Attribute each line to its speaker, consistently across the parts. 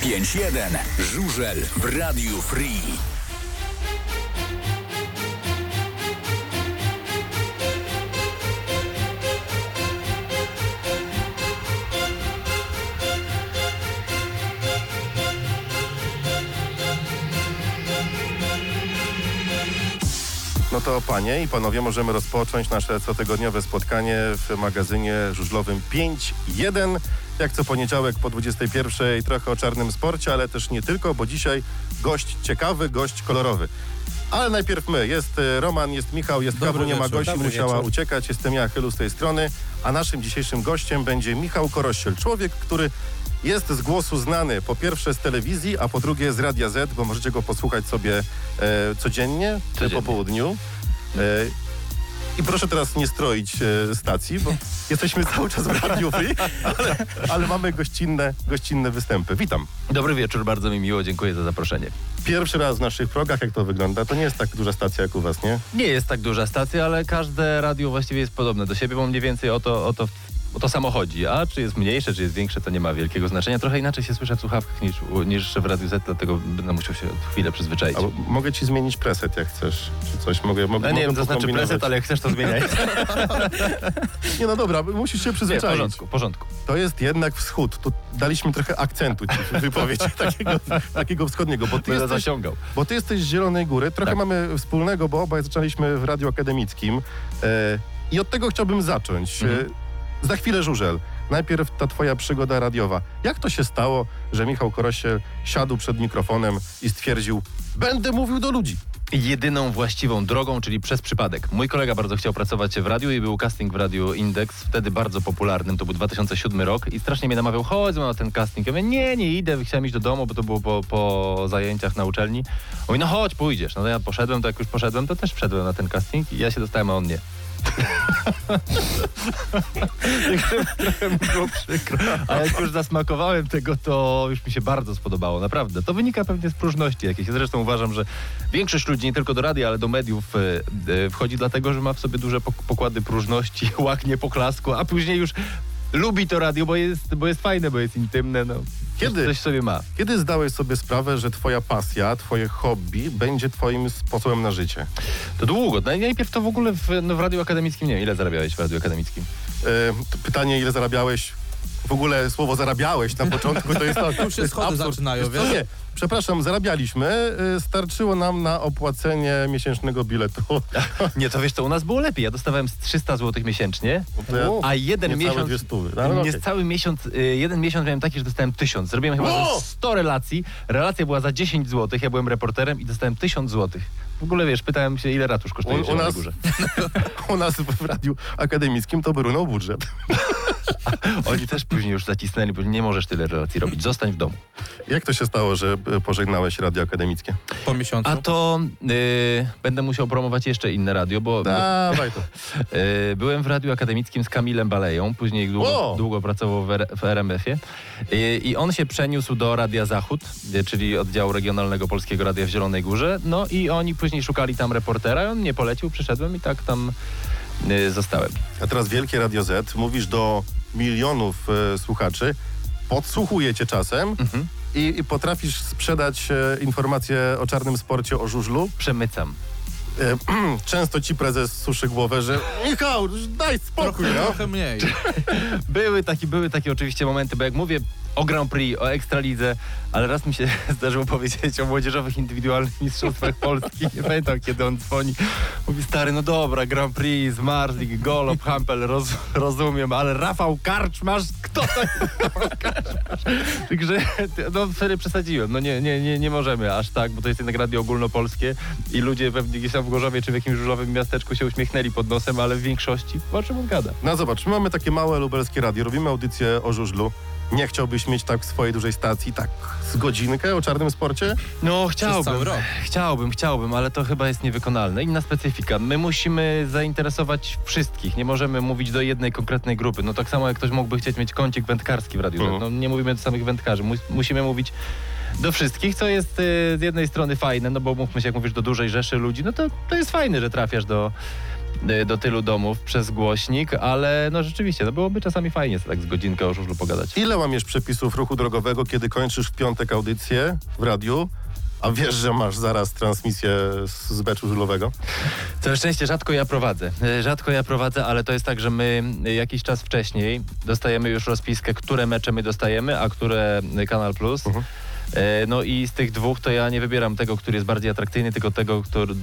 Speaker 1: 5-1. Żużel w Radiu Free.
Speaker 2: No to panie i panowie, możemy rozpocząć nasze cotygodniowe spotkanie w magazynie żużlowym 5.1. Jak co poniedziałek po 21.00 trochę o czarnym sporcie, ale też nie tylko, bo dzisiaj gość ciekawy, gość kolorowy. Ale najpierw my. Jest e, Roman, jest Michał, jest
Speaker 3: Dobry
Speaker 2: Gabru, nie ma gości, musiała
Speaker 3: wieczór.
Speaker 2: uciekać. Jestem ja, Chylu z tej strony, a naszym dzisiejszym gościem będzie Michał Korościel. Człowiek, który jest z głosu znany po pierwsze z telewizji, a po drugie z Radia Z, bo możecie go posłuchać sobie e, codziennie,
Speaker 4: Codziennie.
Speaker 2: po południu. E, I proszę teraz nie stroić e, stacji, bo jesteśmy cały czas w Radiu Free, ale, ale mamy gościnne, gościnne występy. Witam.
Speaker 4: Dobry wieczór, bardzo mi miło, dziękuję za zaproszenie.
Speaker 2: Pierwszy raz w naszych progach, jak to wygląda? To nie jest tak duża stacja jak u was, nie?
Speaker 4: Nie jest tak duża stacja, ale każde radio właściwie jest podobne do siebie, bo mniej więcej o to, o to, o to samo chodzi. A czy jest mniejsze, czy jest większe, to nie ma wielkiego znaczenia. Trochę inaczej się słyszę w słuchawkach niż, niż w Radiu Z, dlatego będę musiał się chwilę przyzwyczaić.
Speaker 2: Albo mogę ci zmienić preset, jak chcesz, czy coś. Mogę, mogę,
Speaker 4: No nie wiem, to znaczy preset, ale jak chcesz, to zmieniaj.
Speaker 2: Nie, no dobra, musisz się
Speaker 4: Nie, w
Speaker 2: przyzwyczaić.
Speaker 4: porządku, porządku.
Speaker 2: To jest jednak wschód. Tu daliśmy trochę akcentu ci w wypowiedzi takiego, takiego wschodniego, bo ty,
Speaker 4: Będę
Speaker 2: jesteś,
Speaker 4: zasiągał.
Speaker 2: bo ty jesteś z Zielonej Góry. Trochę
Speaker 4: Tak.
Speaker 2: mamy wspólnego, bo obaj zaczęliśmy w Radiu Akademickim. E, I od tego chciałbym zacząć.
Speaker 4: Mhm.
Speaker 2: Za chwilę żużel. Najpierw ta twoja przygoda radiowa. Jak to się stało, że Michał Korosiel siadł przed mikrofonem i stwierdził, będę mówił do ludzi?
Speaker 4: jedyną właściwą drogą, czyli przez przypadek. Mój kolega bardzo chciał pracować w radiu i był casting w radiu Index, wtedy bardzo popularnym, to był 2007 rok i strasznie mnie namawiał, chodź na ten casting. Ja mówię, nie, nie idę, chciałem iść do domu, bo to było po, po zajęciach na uczelni. On Mówi, no chodź, pójdziesz. No to ja poszedłem, to jak już poszedłem, to też wszedłem na ten casting i ja się dostałem, a on nie. Trochę przykro. A jak już zasmakowałem tego, to już mi się bardzo spodobało, naprawdę. To wynika pewnie z próżności jakiejś. Ja Zresztą uważam, że większość ludzi, nie tylko do radia, ale do mediów e, e, wchodzi dlatego, że ma w sobie duże pok- pokłady próżności, łaknie poklasku, a później już lubi to radio, bo jest, bo jest fajne, bo jest intymne. No.
Speaker 2: Kiedy?
Speaker 4: Coś sobie ma.
Speaker 2: Kiedy zdałeś sobie sprawę, że twoja pasja, twoje hobby będzie twoim sposobem na życie?
Speaker 4: To długo. Najpierw to w ogóle w, no, w radiu akademickim, nie wiem, ile zarabiałeś w radiu akademickim?
Speaker 2: E, pytanie, ile zarabiałeś? W ogóle słowo zarabiałeś na początku to jest to.
Speaker 3: Tu się
Speaker 2: to
Speaker 3: schody
Speaker 2: absurd.
Speaker 3: zaczynają,
Speaker 2: Wiesz? Nie, przepraszam, zarabialiśmy. e, Starczyło nam na opłacenie miesięcznego biletu.
Speaker 4: Nie, to wiesz co, u nas było lepiej. Ja dostawałem z 300 zł miesięcznie,
Speaker 2: To ja-
Speaker 4: a jeden
Speaker 2: niecałe
Speaker 4: miesiąc...
Speaker 2: dwie stówy. No, ale okej.
Speaker 4: Niecały miesiąc, y, jeden miesiąc miałem taki, że dostałem 1000. Zrobiłem chyba
Speaker 2: O!
Speaker 4: ze 100 relacji. Relacja była za 10 zł, ja byłem reporterem i dostałem 1000 zł. W ogóle wiesz, pytałem się, ile ratusz kosztuje
Speaker 2: U- u nas-
Speaker 4: Górze.
Speaker 2: U nas w radiu akademickim to by runął budżet.
Speaker 4: Oni też później już zacisnęli, bo nie możesz tyle relacji robić. Zostań w domu.
Speaker 2: Jak to się stało, że e, pożegnałeś radio akademickie?
Speaker 3: Po miesiącu.
Speaker 4: A to y, będę musiał promować jeszcze inne radio, bo
Speaker 2: Dawaj to.
Speaker 4: y, byłem w radiu akademickim z Kamilem Baleją, później długo, długo pracował w, w RMF-ie y, i on się przeniósł do Radia Zachód, y, czyli oddziału regionalnego Polskiego Radia w Zielonej Górze, no i oni później szukali tam reportera, on mnie polecił, przyszedłem i tak tam zostałem.
Speaker 2: A teraz Wielkie Radio Z. Mówisz do milionów e, słuchaczy. Podsłuchuje cię czasem
Speaker 4: Mhm.
Speaker 2: i, i potrafisz sprzedać e, informacje o czarnym sporcie, o żużlu.
Speaker 4: Przemycam.
Speaker 2: E, często ci prezes suszy głowę, że Michał, daj spokój,
Speaker 3: trochę,
Speaker 2: no.
Speaker 3: trochę mniej.
Speaker 4: Były takie, były takie oczywiście momenty, bo jak mówię o Grand Prix, o Ekstralidze, ale raz mi się zdarzyło powiedzieć o młodzieżowych indywidualnych mistrzostwach Polski. Nie pamiętam, kiedy on dzwoni. Mówi, stary, no dobra, Grand Prix, Zmarzlik, Golob, Hampel, roz, rozumiem, ale Rafał Karczmasz, kto to jest Rafał Karczmasz? Także, no wtedy przesadziłem. No nie, nie, nie, nie możemy aż tak, bo to jest jednak radio ogólnopolskie i ludzie pewnie gdzieś tam w Gorzowie czy w jakimś żużlowym miasteczku się uśmiechnęli pod nosem, ale w większości o czym on gada?
Speaker 2: No zobacz, my mamy takie małe lubelskie radio, robimy audycję o żużlu. Nie chciałbyś mieć tak w swojej dużej stacji, tak z godzinkę o czarnym sporcie?
Speaker 4: No chciałbym,
Speaker 3: cały rok.
Speaker 4: chciałbym, chciałbym, ale to chyba jest niewykonalne. Inna specyfika. My musimy zainteresować wszystkich. Nie możemy mówić do jednej konkretnej grupy. No tak samo jak ktoś mógłby chcieć mieć kącik wędkarski w radiu.
Speaker 2: Mhm.
Speaker 4: No nie mówimy do samych wędkarzy. Mus- musimy mówić do wszystkich, co jest y, z jednej strony fajne, no bo mówmy się, jak mówisz do dużej rzeszy ludzi, no to, to jest fajne, że trafiasz do do tylu domów przez głośnik, ale no rzeczywiście, no byłoby czasami fajnie sobie tak z godzinkę o żużlu pogadać.
Speaker 2: Ile łamiesz przepisów ruchu drogowego, kiedy kończysz w piątek audycję w radiu, a wiesz, że masz zaraz transmisję z beczu żużlowego?
Speaker 4: Całe szczęście rzadko ja prowadzę. E, Rzadko ja prowadzę, ale to jest tak, że my e, jakiś czas wcześniej dostajemy już rozpiskę, które mecze my dostajemy, a które Kanal Plus.
Speaker 2: Mhm.
Speaker 4: E, No i z tych dwóch to ja nie wybieram tego, który jest bardziej atrakcyjny, tylko tego, który,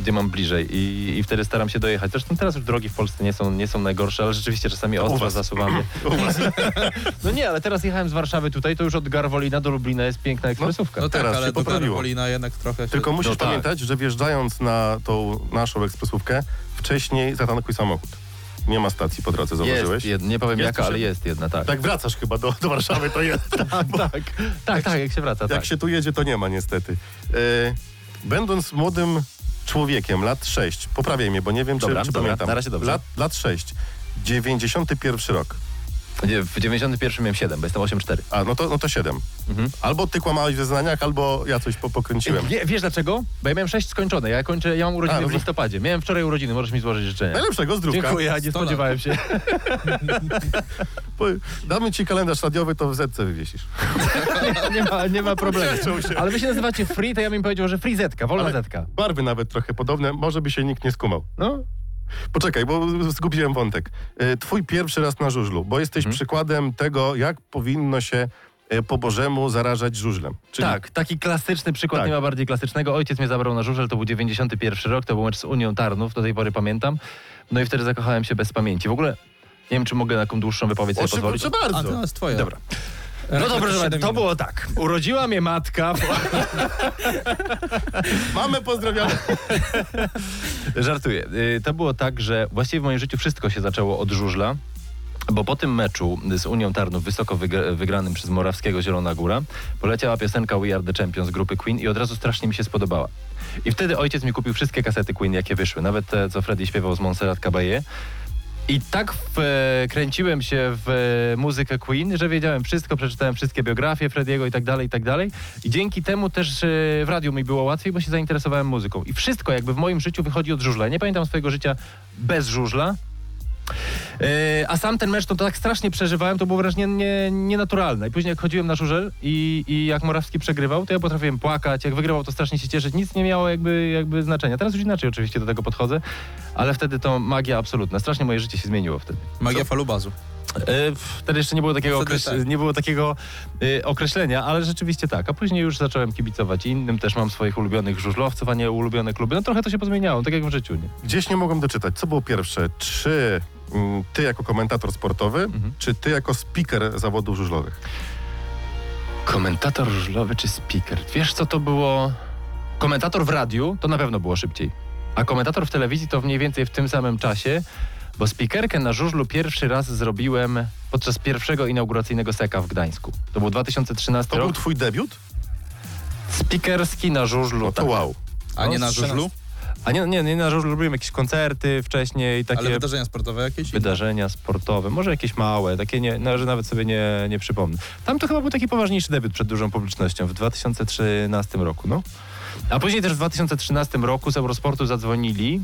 Speaker 4: gdzie mam bliżej I, i wtedy staram się dojechać. Zresztą teraz już drogi w Polsce nie są, nie są najgorsze, ale rzeczywiście czasami ostro zasuwamy. No nie, ale teraz jechałem z Warszawy tutaj, to już od Garwolina do Lublina jest piękna ekspresówka.
Speaker 3: No tak,
Speaker 2: Teraz
Speaker 3: ale
Speaker 2: się
Speaker 3: do
Speaker 2: poprawiło.
Speaker 3: Garwolina jednak trochę się...
Speaker 2: Tylko musisz
Speaker 4: No tak.
Speaker 2: pamiętać, że wjeżdżając na tą naszą ekspresówkę, wcześniej zatankuj samochód. Nie ma stacji po drodze, zauważyłeś?
Speaker 4: jest nie powiem
Speaker 2: Jest
Speaker 4: jaka, ale jest jedna, tak.
Speaker 2: Tak wracasz chyba do, do Warszawy, to jest.
Speaker 4: tak, tak, tak, tak, jak się wraca,
Speaker 2: Jak
Speaker 4: tak.
Speaker 2: się tu jedzie, to nie ma niestety. E, będąc młodym człowiekiem, lat 6, poprawiaj mnie, bo nie wiem,
Speaker 4: Dobra,
Speaker 2: czy, czy
Speaker 4: dobra,
Speaker 2: pamiętam.
Speaker 4: na razie dobrze.
Speaker 2: Lat, lat 6, 91 rok.
Speaker 4: W 91 miałem 7, bo jestem 8,4.
Speaker 2: A, no to, no to 7.
Speaker 4: Mhm.
Speaker 2: Albo ty kłamałeś w zeznaniach, albo ja coś po, pokręciłem.
Speaker 4: Wie, wiesz dlaczego? Bo ja miałem 6 skończone. Ja kończę, ja mam urodziny
Speaker 2: A, no
Speaker 4: w
Speaker 2: to-
Speaker 4: listopadzie. Miałem wczoraj urodziny, możesz mi złożyć życzenia.
Speaker 2: Najlepszego zdrówka.
Speaker 4: Dziękuję, nie
Speaker 3: 100 lat.
Speaker 4: spodziewałem się.
Speaker 2: Po- Damy ci kalendarz radiowy, to w zetce wywiesisz.
Speaker 4: nie, ma, nie ma problemu.
Speaker 2: Cieszą się.
Speaker 4: Ale wy się nazywacie free, to ja bym powiedział, że free zetka, wolna
Speaker 2: Ale
Speaker 4: zetka.
Speaker 2: Barwy nawet trochę podobne, może by się nikt nie skumał.
Speaker 4: No,
Speaker 2: Poczekaj, bo zgubiłem wątek. E, Twój pierwszy raz na żużlu, bo jesteś
Speaker 4: Mhm.
Speaker 2: przykładem tego, jak powinno się e, po Bożemu zarażać żużlem. Czyli
Speaker 4: tak, taki klasyczny przykład,
Speaker 2: Tak.
Speaker 4: nie ma bardziej klasycznego. Ojciec mnie zabrał na żużel, to był 91 rok, to był mecz z Unią Tarnów, do tej pory pamiętam. No i wtedy zakochałem się bez pamięci. W ogóle nie wiem, czy mogę na taką dłuższą wypowiedź sobie pozwolić.
Speaker 2: proszę
Speaker 3: A
Speaker 2: bardzo.
Speaker 3: to jest twoja.
Speaker 4: Dobra. No dobrze,
Speaker 3: siedem
Speaker 4: to było tak. Urodziła mnie matka.
Speaker 2: Mamy pozdrawiamy.
Speaker 4: Żartuję. Y, To było tak, że właściwie w moim życiu wszystko się zaczęło od żużla. Bo po tym meczu z Unią Tarnów, wysoko wygra- wygranym przez Morawskiego Zielona Góra, poleciała piosenka We Are The Champions grupy Queen i od razu strasznie mi się spodobała. I wtedy ojciec mi kupił wszystkie kasety Queen, jakie wyszły, nawet te, co Freddy śpiewał z Montserrat Caballé. I tak wkręciłem się w e, muzykę Queen, że wiedziałem wszystko, przeczytałem wszystkie biografie Frediego i tak dalej, i tak dalej. I dzięki temu też e, w radiu mi było łatwiej, bo się zainteresowałem muzyką. I wszystko jakby w moim życiu wychodzi od żużla. Nie pamiętam swojego życia bez żużla. E, a sam ten mecz to, to tak strasznie przeżywałem, to było wręcz nie, nie, nienaturalne. I później jak chodziłem na żużel i, i jak Morawski przegrywał, to ja potrafiłem płakać, jak wygrywał to strasznie się cieszyć, nic nie miało jakby, jakby znaczenia. Teraz już inaczej oczywiście do tego podchodzę, ale wtedy to magia absolutna. Strasznie moje życie się zmieniło wtedy.
Speaker 3: Magia falubazu.
Speaker 4: E, Wtedy jeszcze nie było takiego, okreś-
Speaker 3: tak.
Speaker 4: nie było takiego e, określenia, ale rzeczywiście tak. A później już zacząłem kibicować innym, też mam swoich ulubionych żużlowców, a nie ulubione kluby. No trochę to się pozmieniało, tak jak w życiu, nie?
Speaker 2: Gdzieś nie mogłem doczytać, co było pierwsze. Czy mm, ty jako komentator sportowy,
Speaker 4: Mhm.
Speaker 2: czy ty jako speaker zawodów żużlowych?
Speaker 4: Komentator żużlowy czy speaker? Wiesz co to było? Komentator w radiu to na pewno było szybciej. A komentator w telewizji to mniej więcej w tym samym czasie, bo speakerkę na żużlu pierwszy raz zrobiłem podczas pierwszego inauguracyjnego seka w Gdańsku. To był 2013
Speaker 2: To
Speaker 4: rok.
Speaker 2: był twój debiut?
Speaker 4: Speakerski na żużlu.
Speaker 2: No to
Speaker 4: tak.
Speaker 2: wow.
Speaker 3: A
Speaker 4: No,
Speaker 3: nie na
Speaker 4: z
Speaker 3: żużlu?
Speaker 4: A nie, nie, nie na żużlu robiłem jakieś koncerty wcześniej, takie
Speaker 3: Ale wydarzenia sportowe jakieś?
Speaker 4: wydarzenia sportowe, może jakieś małe, takie nie, no, że nawet sobie nie, nie przypomnę. Tam to chyba był taki poważniejszy debiut przed dużą publicznością w 2013 roku, no. A później też w 2013 roku z Eurosportu zadzwonili.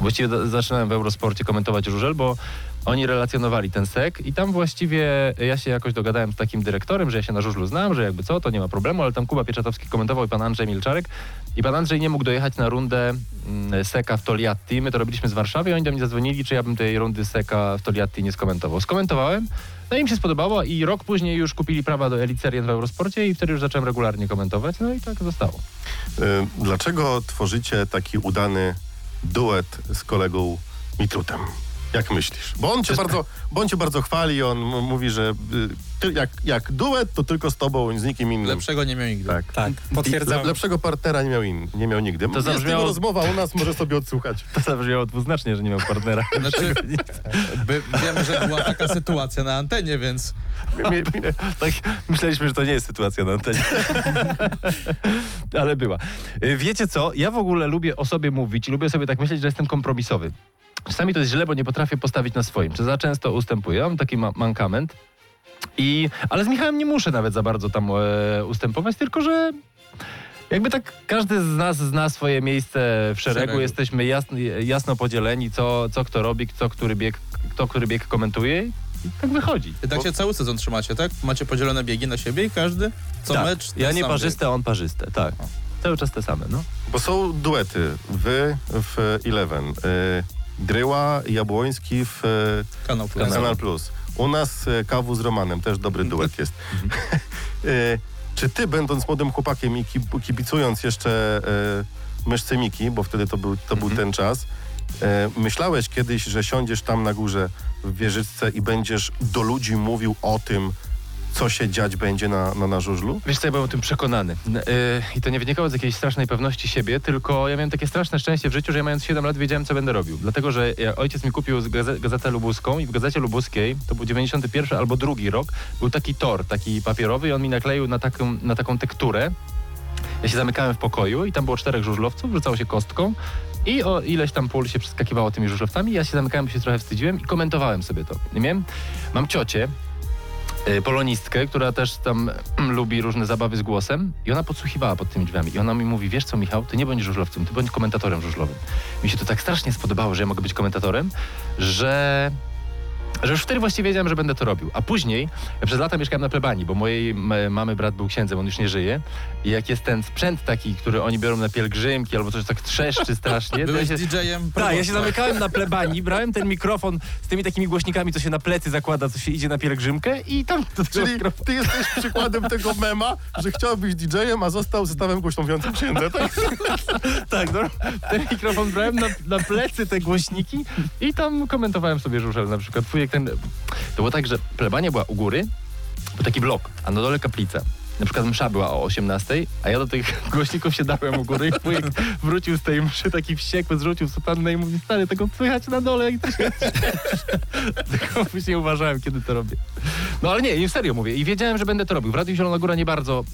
Speaker 4: Właściwie zaczynałem w Eurosporcie komentować żużel, bo oni relacjonowali ten sek i tam właściwie ja się jakoś dogadałem z takim dyrektorem, że ja się na żużlu znam, że jakby co, to nie ma problemu, ale tam Kuba Pieczatowski komentował i pan Andrzej Milczarek i pan Andrzej nie mógł dojechać na rundę mm, seka w Toliatti. My to robiliśmy z Warszawy i oni do mnie zadzwonili, czy ja bym tej rundy seka w Toliatti nie skomentował. Skomentowałem, no i im się spodobało i rok później już kupili prawa do Elite Serien w Eurosporcie i wtedy już zacząłem regularnie komentować, no i tak zostało.
Speaker 2: Y, Dlaczego tworzycie taki udany duet z kolegą Mitrutem? Jak myślisz? Bo on cię, bardzo, bo on cię bardzo chwali, on m- mówi, że y, ty, jak, jak duet, to tylko z tobą, z nikim innym.
Speaker 3: Lepszego nie miał nigdy.
Speaker 2: Tak.
Speaker 5: Tak, potwierdzam.
Speaker 2: le, lepszego partnera nie miał, in, nie miał nigdy. To Jest
Speaker 4: zabrzmiało-
Speaker 2: jego rozmowa u nas, może sobie odsłuchać.
Speaker 4: To zabrzmiało dwuznacznie, że nie miał partnera.
Speaker 3: Znaczy, by, wiemy, że była taka sytuacja na antenie, więc
Speaker 4: Tak, myśleliśmy, że to nie jest sytuacja na antenie. Ale była. Y, Wiecie co? Ja w ogóle lubię o sobie mówić i lubię sobie tak myśleć, że jestem kompromisowy. Czasami to jest źle, bo nie potrafię postawić na swoim. Czy za często ustępuję? Mam taki ma mankament. I, ale z Michałem nie muszę nawet za bardzo tam e, ustępować, tylko że Jakby tak każdy z nas zna swoje miejsce w szeregu,
Speaker 3: szeregu.
Speaker 4: jesteśmy jasno, jasno podzieleni, co, co kto robi, kto który bieg, kto który bieg komentuje i tak wychodzi.
Speaker 3: I tak się cały sezon trzymacie, tak? Macie podzielone biegi na siebie i każdy co
Speaker 4: tak.
Speaker 3: mecz... ten
Speaker 4: Ja nie
Speaker 3: sam
Speaker 4: parzyste, a on parzyste, tak. Cały czas te same, no.
Speaker 2: Bo są duety. Wy w Eleven. Y, Dryła, Jabłoński w
Speaker 3: bieg. Kanał Plus.
Speaker 2: Kanal Plus. U nas y, Kawu z Romanem, też dobry duet jest. y, czy ty, będąc młodym chłopakiem i kib- kibicując jeszcze myszce Miki, bo wtedy to był, to był ten czas, myślałeś kiedyś, że siądziesz tam na górze w wieżyczce i będziesz do ludzi mówił o tym, co się dziać będzie na, na, na żużlu?
Speaker 4: Wiesz co, ja byłem o tym przekonany. Y, I to nie wynikało z jakiejś strasznej pewności siebie, tylko ja miałem takie straszne szczęście w życiu, że ja mając 7 lat wiedziałem, co będę robił. Dlatego, że ja, ojciec mi kupił gazetę lubuską i w gazecie lubuskiej, to był 91 albo drugi rok, był taki tor, taki papierowy i on mi nakleił na taką, na taką tekturę. Ja się zamykałem w pokoju i tam było czterech żużlowców, rzucało się kostką i o ileś tam pól się przeskakiwało tymi żużlowcami. Ja się zamykałem, się trochę wstydziłem i komentowałem sobie to. I miałem, mam ciocię, polonistkę, która też tam lubi różne zabawy z głosem i ona podsłuchiwała pod tymi drzwiami i ona mi mówi, wiesz co Michał, ty nie bądź żużlowcem, ty bądź komentatorem żużlowym. Mi się to tak strasznie spodobało, że ja mogę być komentatorem, że że już wtedy właściwie wiedziałem, że będę to robił. A później, przez lata mieszkałem na plebanii, bo mojej mamy brat był księdzem, on już nie żyje. I jak jest ten sprzęt taki, który oni biorą na pielgrzymki albo coś tak trzeszczy strasznie, to ja
Speaker 3: Byłeś
Speaker 4: się,
Speaker 3: DJ-em
Speaker 4: tak, ja się zamykałem na plebanii, brałem ten mikrofon z tymi takimi głośnikami, co się na plecy zakłada, co się idzie na pielgrzymkę i tam
Speaker 2: Czyli ty jesteś przykładem tego mema, że chciał być DJ-em, a został zestawem głośno mówiącym księdza, tak?
Speaker 4: Tak, no, ten mikrofon brałem na, na plecy te głośniki i tam komentowałem sobie żużel na przykład. Wujek ten... To było tak, że plebania była u góry, był taki blok, a na dole kaplica. Na przykład msza była o 18, a ja do tych głośników się dałem u góry i wujek wrócił z tej mszy taki wściekły, zrzucił sutannę i mówi, stary, tego słychać na dole i to się Tylko później uważałem, kiedy to robię. No ale nie, nie serio mówię. I wiedziałem, że będę to robił. W Radiu Zielona Góra nie bardzo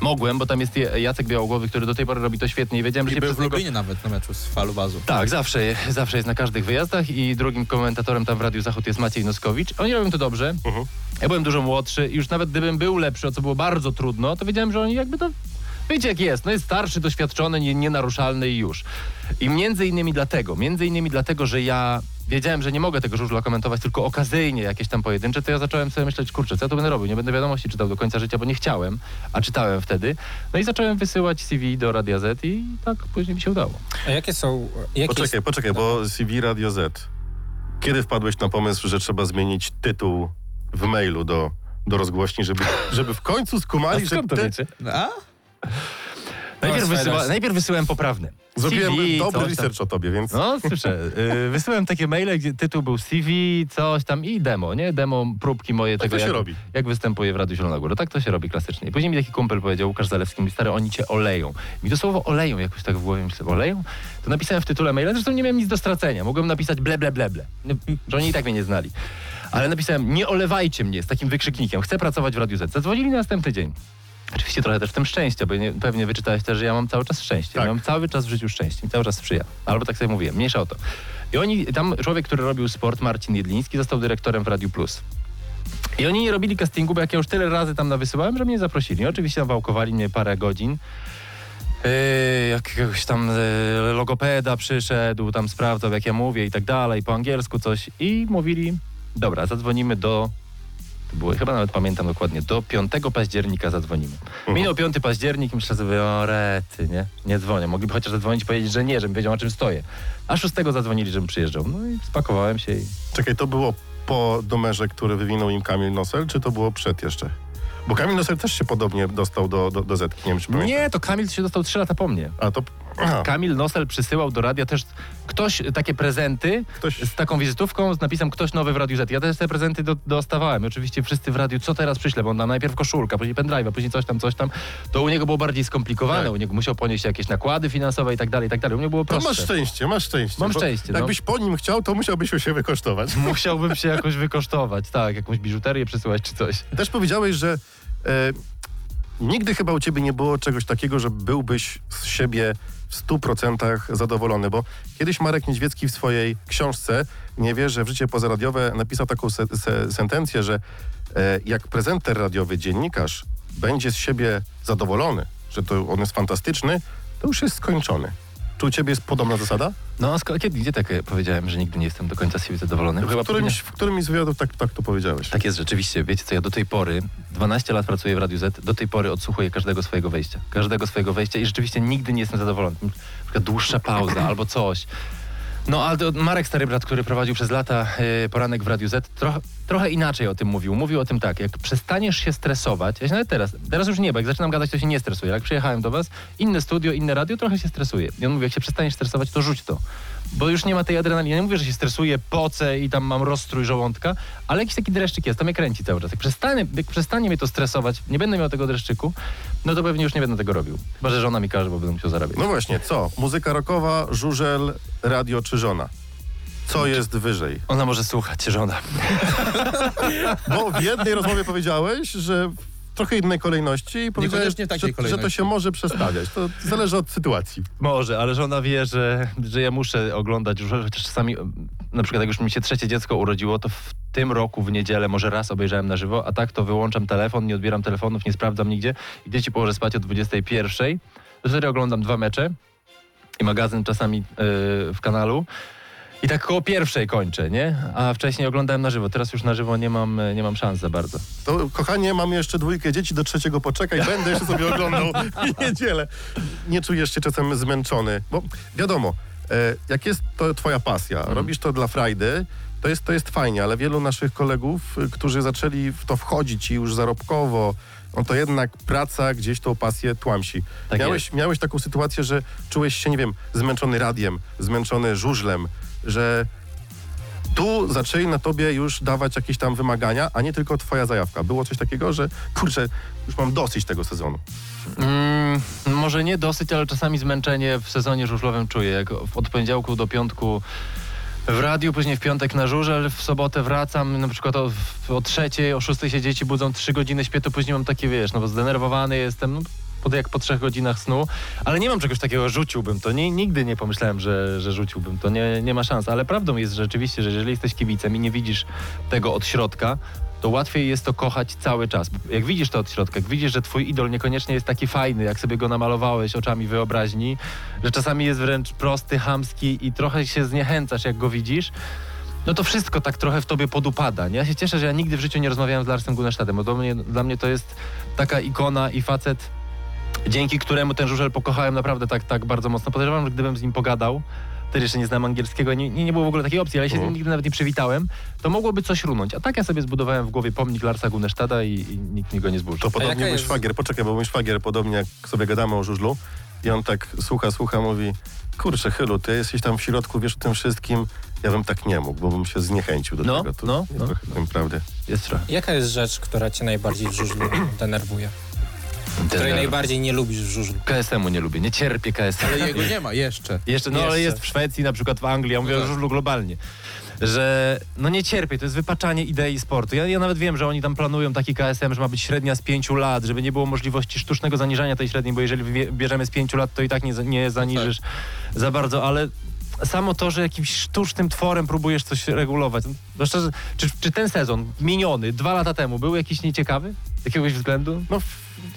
Speaker 4: mogłem, bo tam jest Je- Jacek Białogłowy, który do tej pory robi to świetnie i wiedziałem, że
Speaker 3: I
Speaker 4: się
Speaker 3: był
Speaker 4: przez
Speaker 3: w
Speaker 4: niego...
Speaker 3: Lublinie nawet na meczu z Falu Bazu.
Speaker 4: Tak, zawsze, zawsze jest na każdych wyjazdach i drugim komentatorem tam w Radiu Zachód jest Maciej Noskowicz. Oni robią to dobrze.
Speaker 2: Mhm.
Speaker 4: Ja byłem dużo młodszy i już nawet gdybym był lepszy, o co było bardzo trudno, to wiedziałem, że oni jakby to... Wiecie jak jest, no jest starszy, doświadczony, nie, nienaruszalny i już. I między innymi dlatego, między innymi dlatego, że ja wiedziałem, że nie mogę tego żużla komentować tylko okazyjnie jakieś tam pojedyncze, to ja zacząłem sobie myśleć, kurczę, co ja tu będę robił? Nie będę wiadomości czytał do końca życia, bo nie chciałem, a czytałem wtedy. No i zacząłem wysyłać CV do Radia Z i tak później mi się udało.
Speaker 5: A jakie są... Jakie
Speaker 2: Poczekaj, poczekaj, bo CV Radio Z. Kiedy wpadłeś na pomysł, że trzeba zmienić tytuł w mailu do, do rozgłośni, żeby, żeby w końcu
Speaker 4: A
Speaker 2: skumali, że
Speaker 4: skąd to
Speaker 2: ty...
Speaker 4: wiecie?
Speaker 3: A?
Speaker 4: Najpierw, wysyła, najpierw wysyłałem poprawne.
Speaker 2: Zrobiłem
Speaker 4: CV,
Speaker 2: dobry
Speaker 4: coś tam.
Speaker 2: research o tobie, więc...
Speaker 4: No, słyszę. Yy, wysyłałem takie maile, gdzie tytuł był CV, coś tam i demo, nie? Demo, próbki moje
Speaker 2: Tak
Speaker 4: tego,
Speaker 2: to się
Speaker 4: jak,
Speaker 2: robi.
Speaker 4: jak występuję w Radiu Zielona Góra. Tak to się robi klasycznie. Później mi taki kumpel powiedział, Łukasz Zalewski, mi stary, oni cię oleją. Mi to słowo oleją jakoś tak w głowie, myślę, oleją? To napisałem w tytule maila, zresztą nie miałem nic do stracenia. Mogłem napisać ble, ble, ble, ble. Nie, Że oni i tak mnie nie znali. Ale napisałem, nie olewajcie mnie z takim wykrzyknikiem. Chcę pracować w Radiu Z. Zadzwonili na następny dzień. Oczywiście trochę też w tym szczęścia, bo nie, pewnie wyczytałeś też, że ja mam cały czas szczęście.
Speaker 2: Tak.
Speaker 4: Ja mam cały czas w życiu szczęście, mi cały czas sprzyja. Albo tak sobie mówiłem, mniejsza o to. I oni, tam człowiek, który robił sport, Marcin Jedliński, został dyrektorem w Radiu Plus. I oni nie robili castingu, bo jak ja już tyle razy tam nawysyłałem, że mnie zaprosili. Oczywiście nawałkowali mnie parę godzin. Yy, jakiegoś tam yy, logopeda przyszedł, tam sprawdzał jak ja mówię i tak dalej, po angielsku coś i mówili, dobra, zadzwonimy do, to było, chyba nawet pamiętam dokładnie, do 5 października zadzwonimy. Minął 5 październik i myślę sobie, o rety, nie, nie dzwonię, mogliby chociaż zadzwonić i powiedzieć, że nie, żebym wiedział o czym stoję. A 6 zadzwonili, żebym przyjeżdżał, no i spakowałem się i
Speaker 2: Czekaj, to było po numerze, który wywinął im Kamil Nosel, czy to było przed jeszcze? Bo Kamil Nosel też się podobnie dostał do, do, do Zetki, nie wiem czy pamiętasz.
Speaker 4: Nie, to Kamil się dostał 3 lata po mnie.
Speaker 2: A to... Aha,
Speaker 4: Kamil Nosel przysyłał do radia też ktoś takie prezenty
Speaker 2: ktoś...
Speaker 4: z taką wizytówką z napisem ktoś nowy w Radiu Z. Ja też te prezenty do, dostawałem. Oczywiście wszyscy w radiu, co teraz przyślę, bo on nam najpierw koszulka, później pendrive, później coś tam, coś tam. To u niego było bardziej skomplikowane.
Speaker 2: Tak.
Speaker 4: U niego musiał ponieść jakieś nakłady finansowe i tak dalej, i tak dalej. U mnie było
Speaker 2: To
Speaker 4: prostsze.
Speaker 2: masz szczęście, masz szczęście.
Speaker 4: Mam
Speaker 2: bo
Speaker 4: szczęście, no.
Speaker 2: Jakbyś po nim chciał, to musiałbyś się wykosztować.
Speaker 4: Musiałbym się jakoś wykosztować, tak, jakąś biżuterię przesyłać czy coś.
Speaker 2: Też powiedziałeś, że e, nigdy chyba u ciebie nie było czegoś takiego, że byłbyś z siebie w 100% zadowolony, bo kiedyś Marek Niedźwiecki w swojej książce Nie wierzę w życie pozaradiowe napisał taką se, se, sentencję, że e, jak prezenter radiowy, dziennikarz będzie z siebie zadowolony, że to on jest fantastyczny, to już jest skończony. Czy u ciebie jest podobna zasada?
Speaker 4: No, a sko- kiedy, gdzie tak e, powiedziałem, że nigdy nie jestem do końca z siebie zadowolony?
Speaker 2: W którymś, w którymś z wywiadów tak, tak to powiedziałeś.
Speaker 4: Tak jest rzeczywiście. Wiecie co, ja do tej pory, 12 lat pracuję w Radiu Z, do tej pory odsłuchuję każdego swojego wejścia. Każdego swojego wejścia i rzeczywiście nigdy nie jestem zadowolony. Na przykład dłuższa pauza albo coś. No, to Marek Stary Brat, który prowadził przez lata e, poranek w Radiu Z, trochę, trochę inaczej o tym mówił. Mówił o tym tak, jak przestaniesz się stresować, ja się nawet teraz, teraz już nie, bo jak zaczynam gadać, to się nie stresuję. Jak przyjechałem do was, inne studio, inne radio, trochę się stresuję. I on mówi, jak się przestaniesz stresować, to rzuć to. Bo już nie ma tej adrenaliny. Ja nie mówię, że się stresuję, pocę i tam mam rozstrój żołądka, ale jakiś taki dreszczyk jest, to mnie kręci cały czas. Jak przestanie, jak przestanie mnie to stresować, nie będę miał tego dreszczyku, no to pewnie już nie będę tego robił. Chyba, że żona mi każe, bo będę musiał zarabiać.
Speaker 2: No właśnie, co? Muzyka rockowa, żużel, radio czy żona? Co jest wyżej?
Speaker 4: Ona może słuchać, żona.
Speaker 2: Bo w jednej rozmowie powiedziałeś, że trochę innej kolejności i powiedziałeś, że, że to się może przestawiać. To zależy od sytuacji.
Speaker 4: Może, ale żona wie, że, że ja muszę oglądać, że chociaż czasami, na przykład jak już mi się trzecie dziecko urodziło, to w tym roku w niedzielę może raz obejrzałem na żywo, a tak to wyłączam telefon, nie odbieram telefonów, nie sprawdzam nigdzie i dzieci położę spać o 21. To wtedy oglądam dwa mecze i magazyn czasami yy, w kanalu. I tak koło pierwszej kończę, nie? A wcześniej oglądałem na żywo. Teraz już na żywo nie mam, nie mam szans za bardzo.
Speaker 2: To kochanie, mam jeszcze dwójkę dzieci, do trzeciego poczekaj, będę jeszcze sobie oglądał w niedzielę. Nie czujesz się czasem zmęczony? Bo wiadomo, e, jak jest to twoja pasja, robisz to dla frajdy, to jest, to jest fajnie, ale wielu naszych kolegów, y, którzy zaczęli w to wchodzić i już zarobkowo, no to jednak praca gdzieś tą pasję tłamsi.
Speaker 4: Tak
Speaker 2: miałeś, miałeś taką sytuację, że czułeś się, nie wiem, zmęczony radiem, zmęczony żużlem, że tu zaczęli na tobie już dawać jakieś tam wymagania, a nie tylko twoja zajawka. Było coś takiego, że kurczę, już mam dosyć tego sezonu.
Speaker 4: Mm, może nie dosyć, ale czasami zmęczenie w sezonie żużlowym czuję. Jak od poniedziałku do piątku w radiu, później w piątek na żużel, w sobotę wracam, na przykład o, o trzeciej, o szóstej się dzieci budzą, trzy godziny śpię, to później mam takie, wiesz, no bo zdenerwowany jestem, no, pod, jak po trzech godzinach snu, ale nie mam czegoś takiego, rzuciłbym to, nie, nigdy nie pomyślałem, że, że rzuciłbym to, nie, nie ma szans, ale prawdą jest rzeczywiście, że jeżeli jesteś kibicem i nie widzisz tego od środka, to łatwiej jest to kochać cały czas. Jak widzisz to od środka, jak widzisz, że twój idol niekoniecznie jest taki fajny, jak sobie go namalowałeś oczami wyobraźni, że czasami jest wręcz prosty, chamski i trochę się zniechęcasz, jak go widzisz, no to wszystko tak trochę w tobie podupada. Nie? Ja się cieszę, że ja nigdy w życiu nie rozmawiałem z Larsem Gunnerstadtem, bo do mnie, dla mnie to jest taka ikona i facet, dzięki któremu ten żużel pokochałem naprawdę tak, tak bardzo mocno. Podejrzewam, że gdybym z nim pogadał, wtedy jeszcze nie znam angielskiego, nie, nie, nie było w ogóle takiej opcji, ale ja się z nim
Speaker 2: Mhm.
Speaker 4: nigdy nawet nie przywitałem, to mogłoby coś runąć. A tak ja sobie zbudowałem w głowie pomnik Larsa Gunnerstadta i, i nikt mi go nie zburzył.
Speaker 2: To podobnie mój
Speaker 5: jest-
Speaker 2: szwagier, poczekaj, bo mój szwagier, podobnie jak sobie gadamy o żużlu, i on tak słucha, słucha, mówi, kurczę, Chylu, ty jesteś tam w środku, wiesz o tym wszystkim, ja bym tak nie mógł, bo bym się zniechęcił do
Speaker 4: No,
Speaker 2: tego. To
Speaker 4: no,
Speaker 2: jest
Speaker 4: no.
Speaker 2: trochę w tym prawdy.
Speaker 4: Jest trochę.
Speaker 5: Jaka jest rzecz, która cię najbardziej w żużlu denerwuje? Której najbardziej nie lubisz w żużlu?
Speaker 4: KSM-u nie lubię, nie cierpię KSM.
Speaker 3: Ale jego nie ma jeszcze.
Speaker 4: Jeszcze, no ale jest w Szwecji, na przykład w Anglii, ja mówię
Speaker 3: No
Speaker 4: o
Speaker 3: tak.
Speaker 4: żużlu globalnie. Że no nie cierpię, to jest wypaczanie idei sportu. Ja, ja nawet wiem, że oni tam planują taki KSM, że ma być średnia z pięciu lat, żeby nie było możliwości sztucznego zaniżania tej średniej, bo jeżeli bierzemy z pięciu lat, to i tak nie, nie zaniżysz za bardzo, ale samo to, że jakimś sztucznym tworem próbujesz coś regulować. No szczerze, czy, czy ten sezon miniony dwa lata temu był jakiś nieciekawy? Z jakiegoś względu?
Speaker 2: No,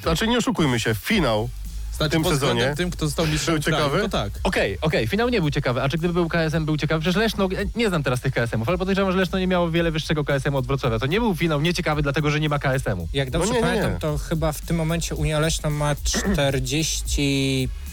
Speaker 2: znaczy nie oszukujmy się, finał
Speaker 3: Znaczy,
Speaker 2: tym sezonie
Speaker 3: tym, kto został mistrzem
Speaker 2: był
Speaker 3: kraju,
Speaker 2: ciekawy?
Speaker 3: to tak.
Speaker 4: Okej, okej, finał nie był ciekawy, a czy gdyby był KSM był ciekawy? Przecież Leszno, e, nie znam teraz tych KSM-ów, ale podejrzewam, że Leszno nie miało wiele wyższego KSM-u od Wrocławia. To nie był finał nieciekawy, dlatego że nie ma KSM-u.
Speaker 5: Jak dobrze
Speaker 2: No nie, nie,
Speaker 5: pamiętam,
Speaker 2: nie.
Speaker 5: to chyba w tym momencie Unia Leśna ma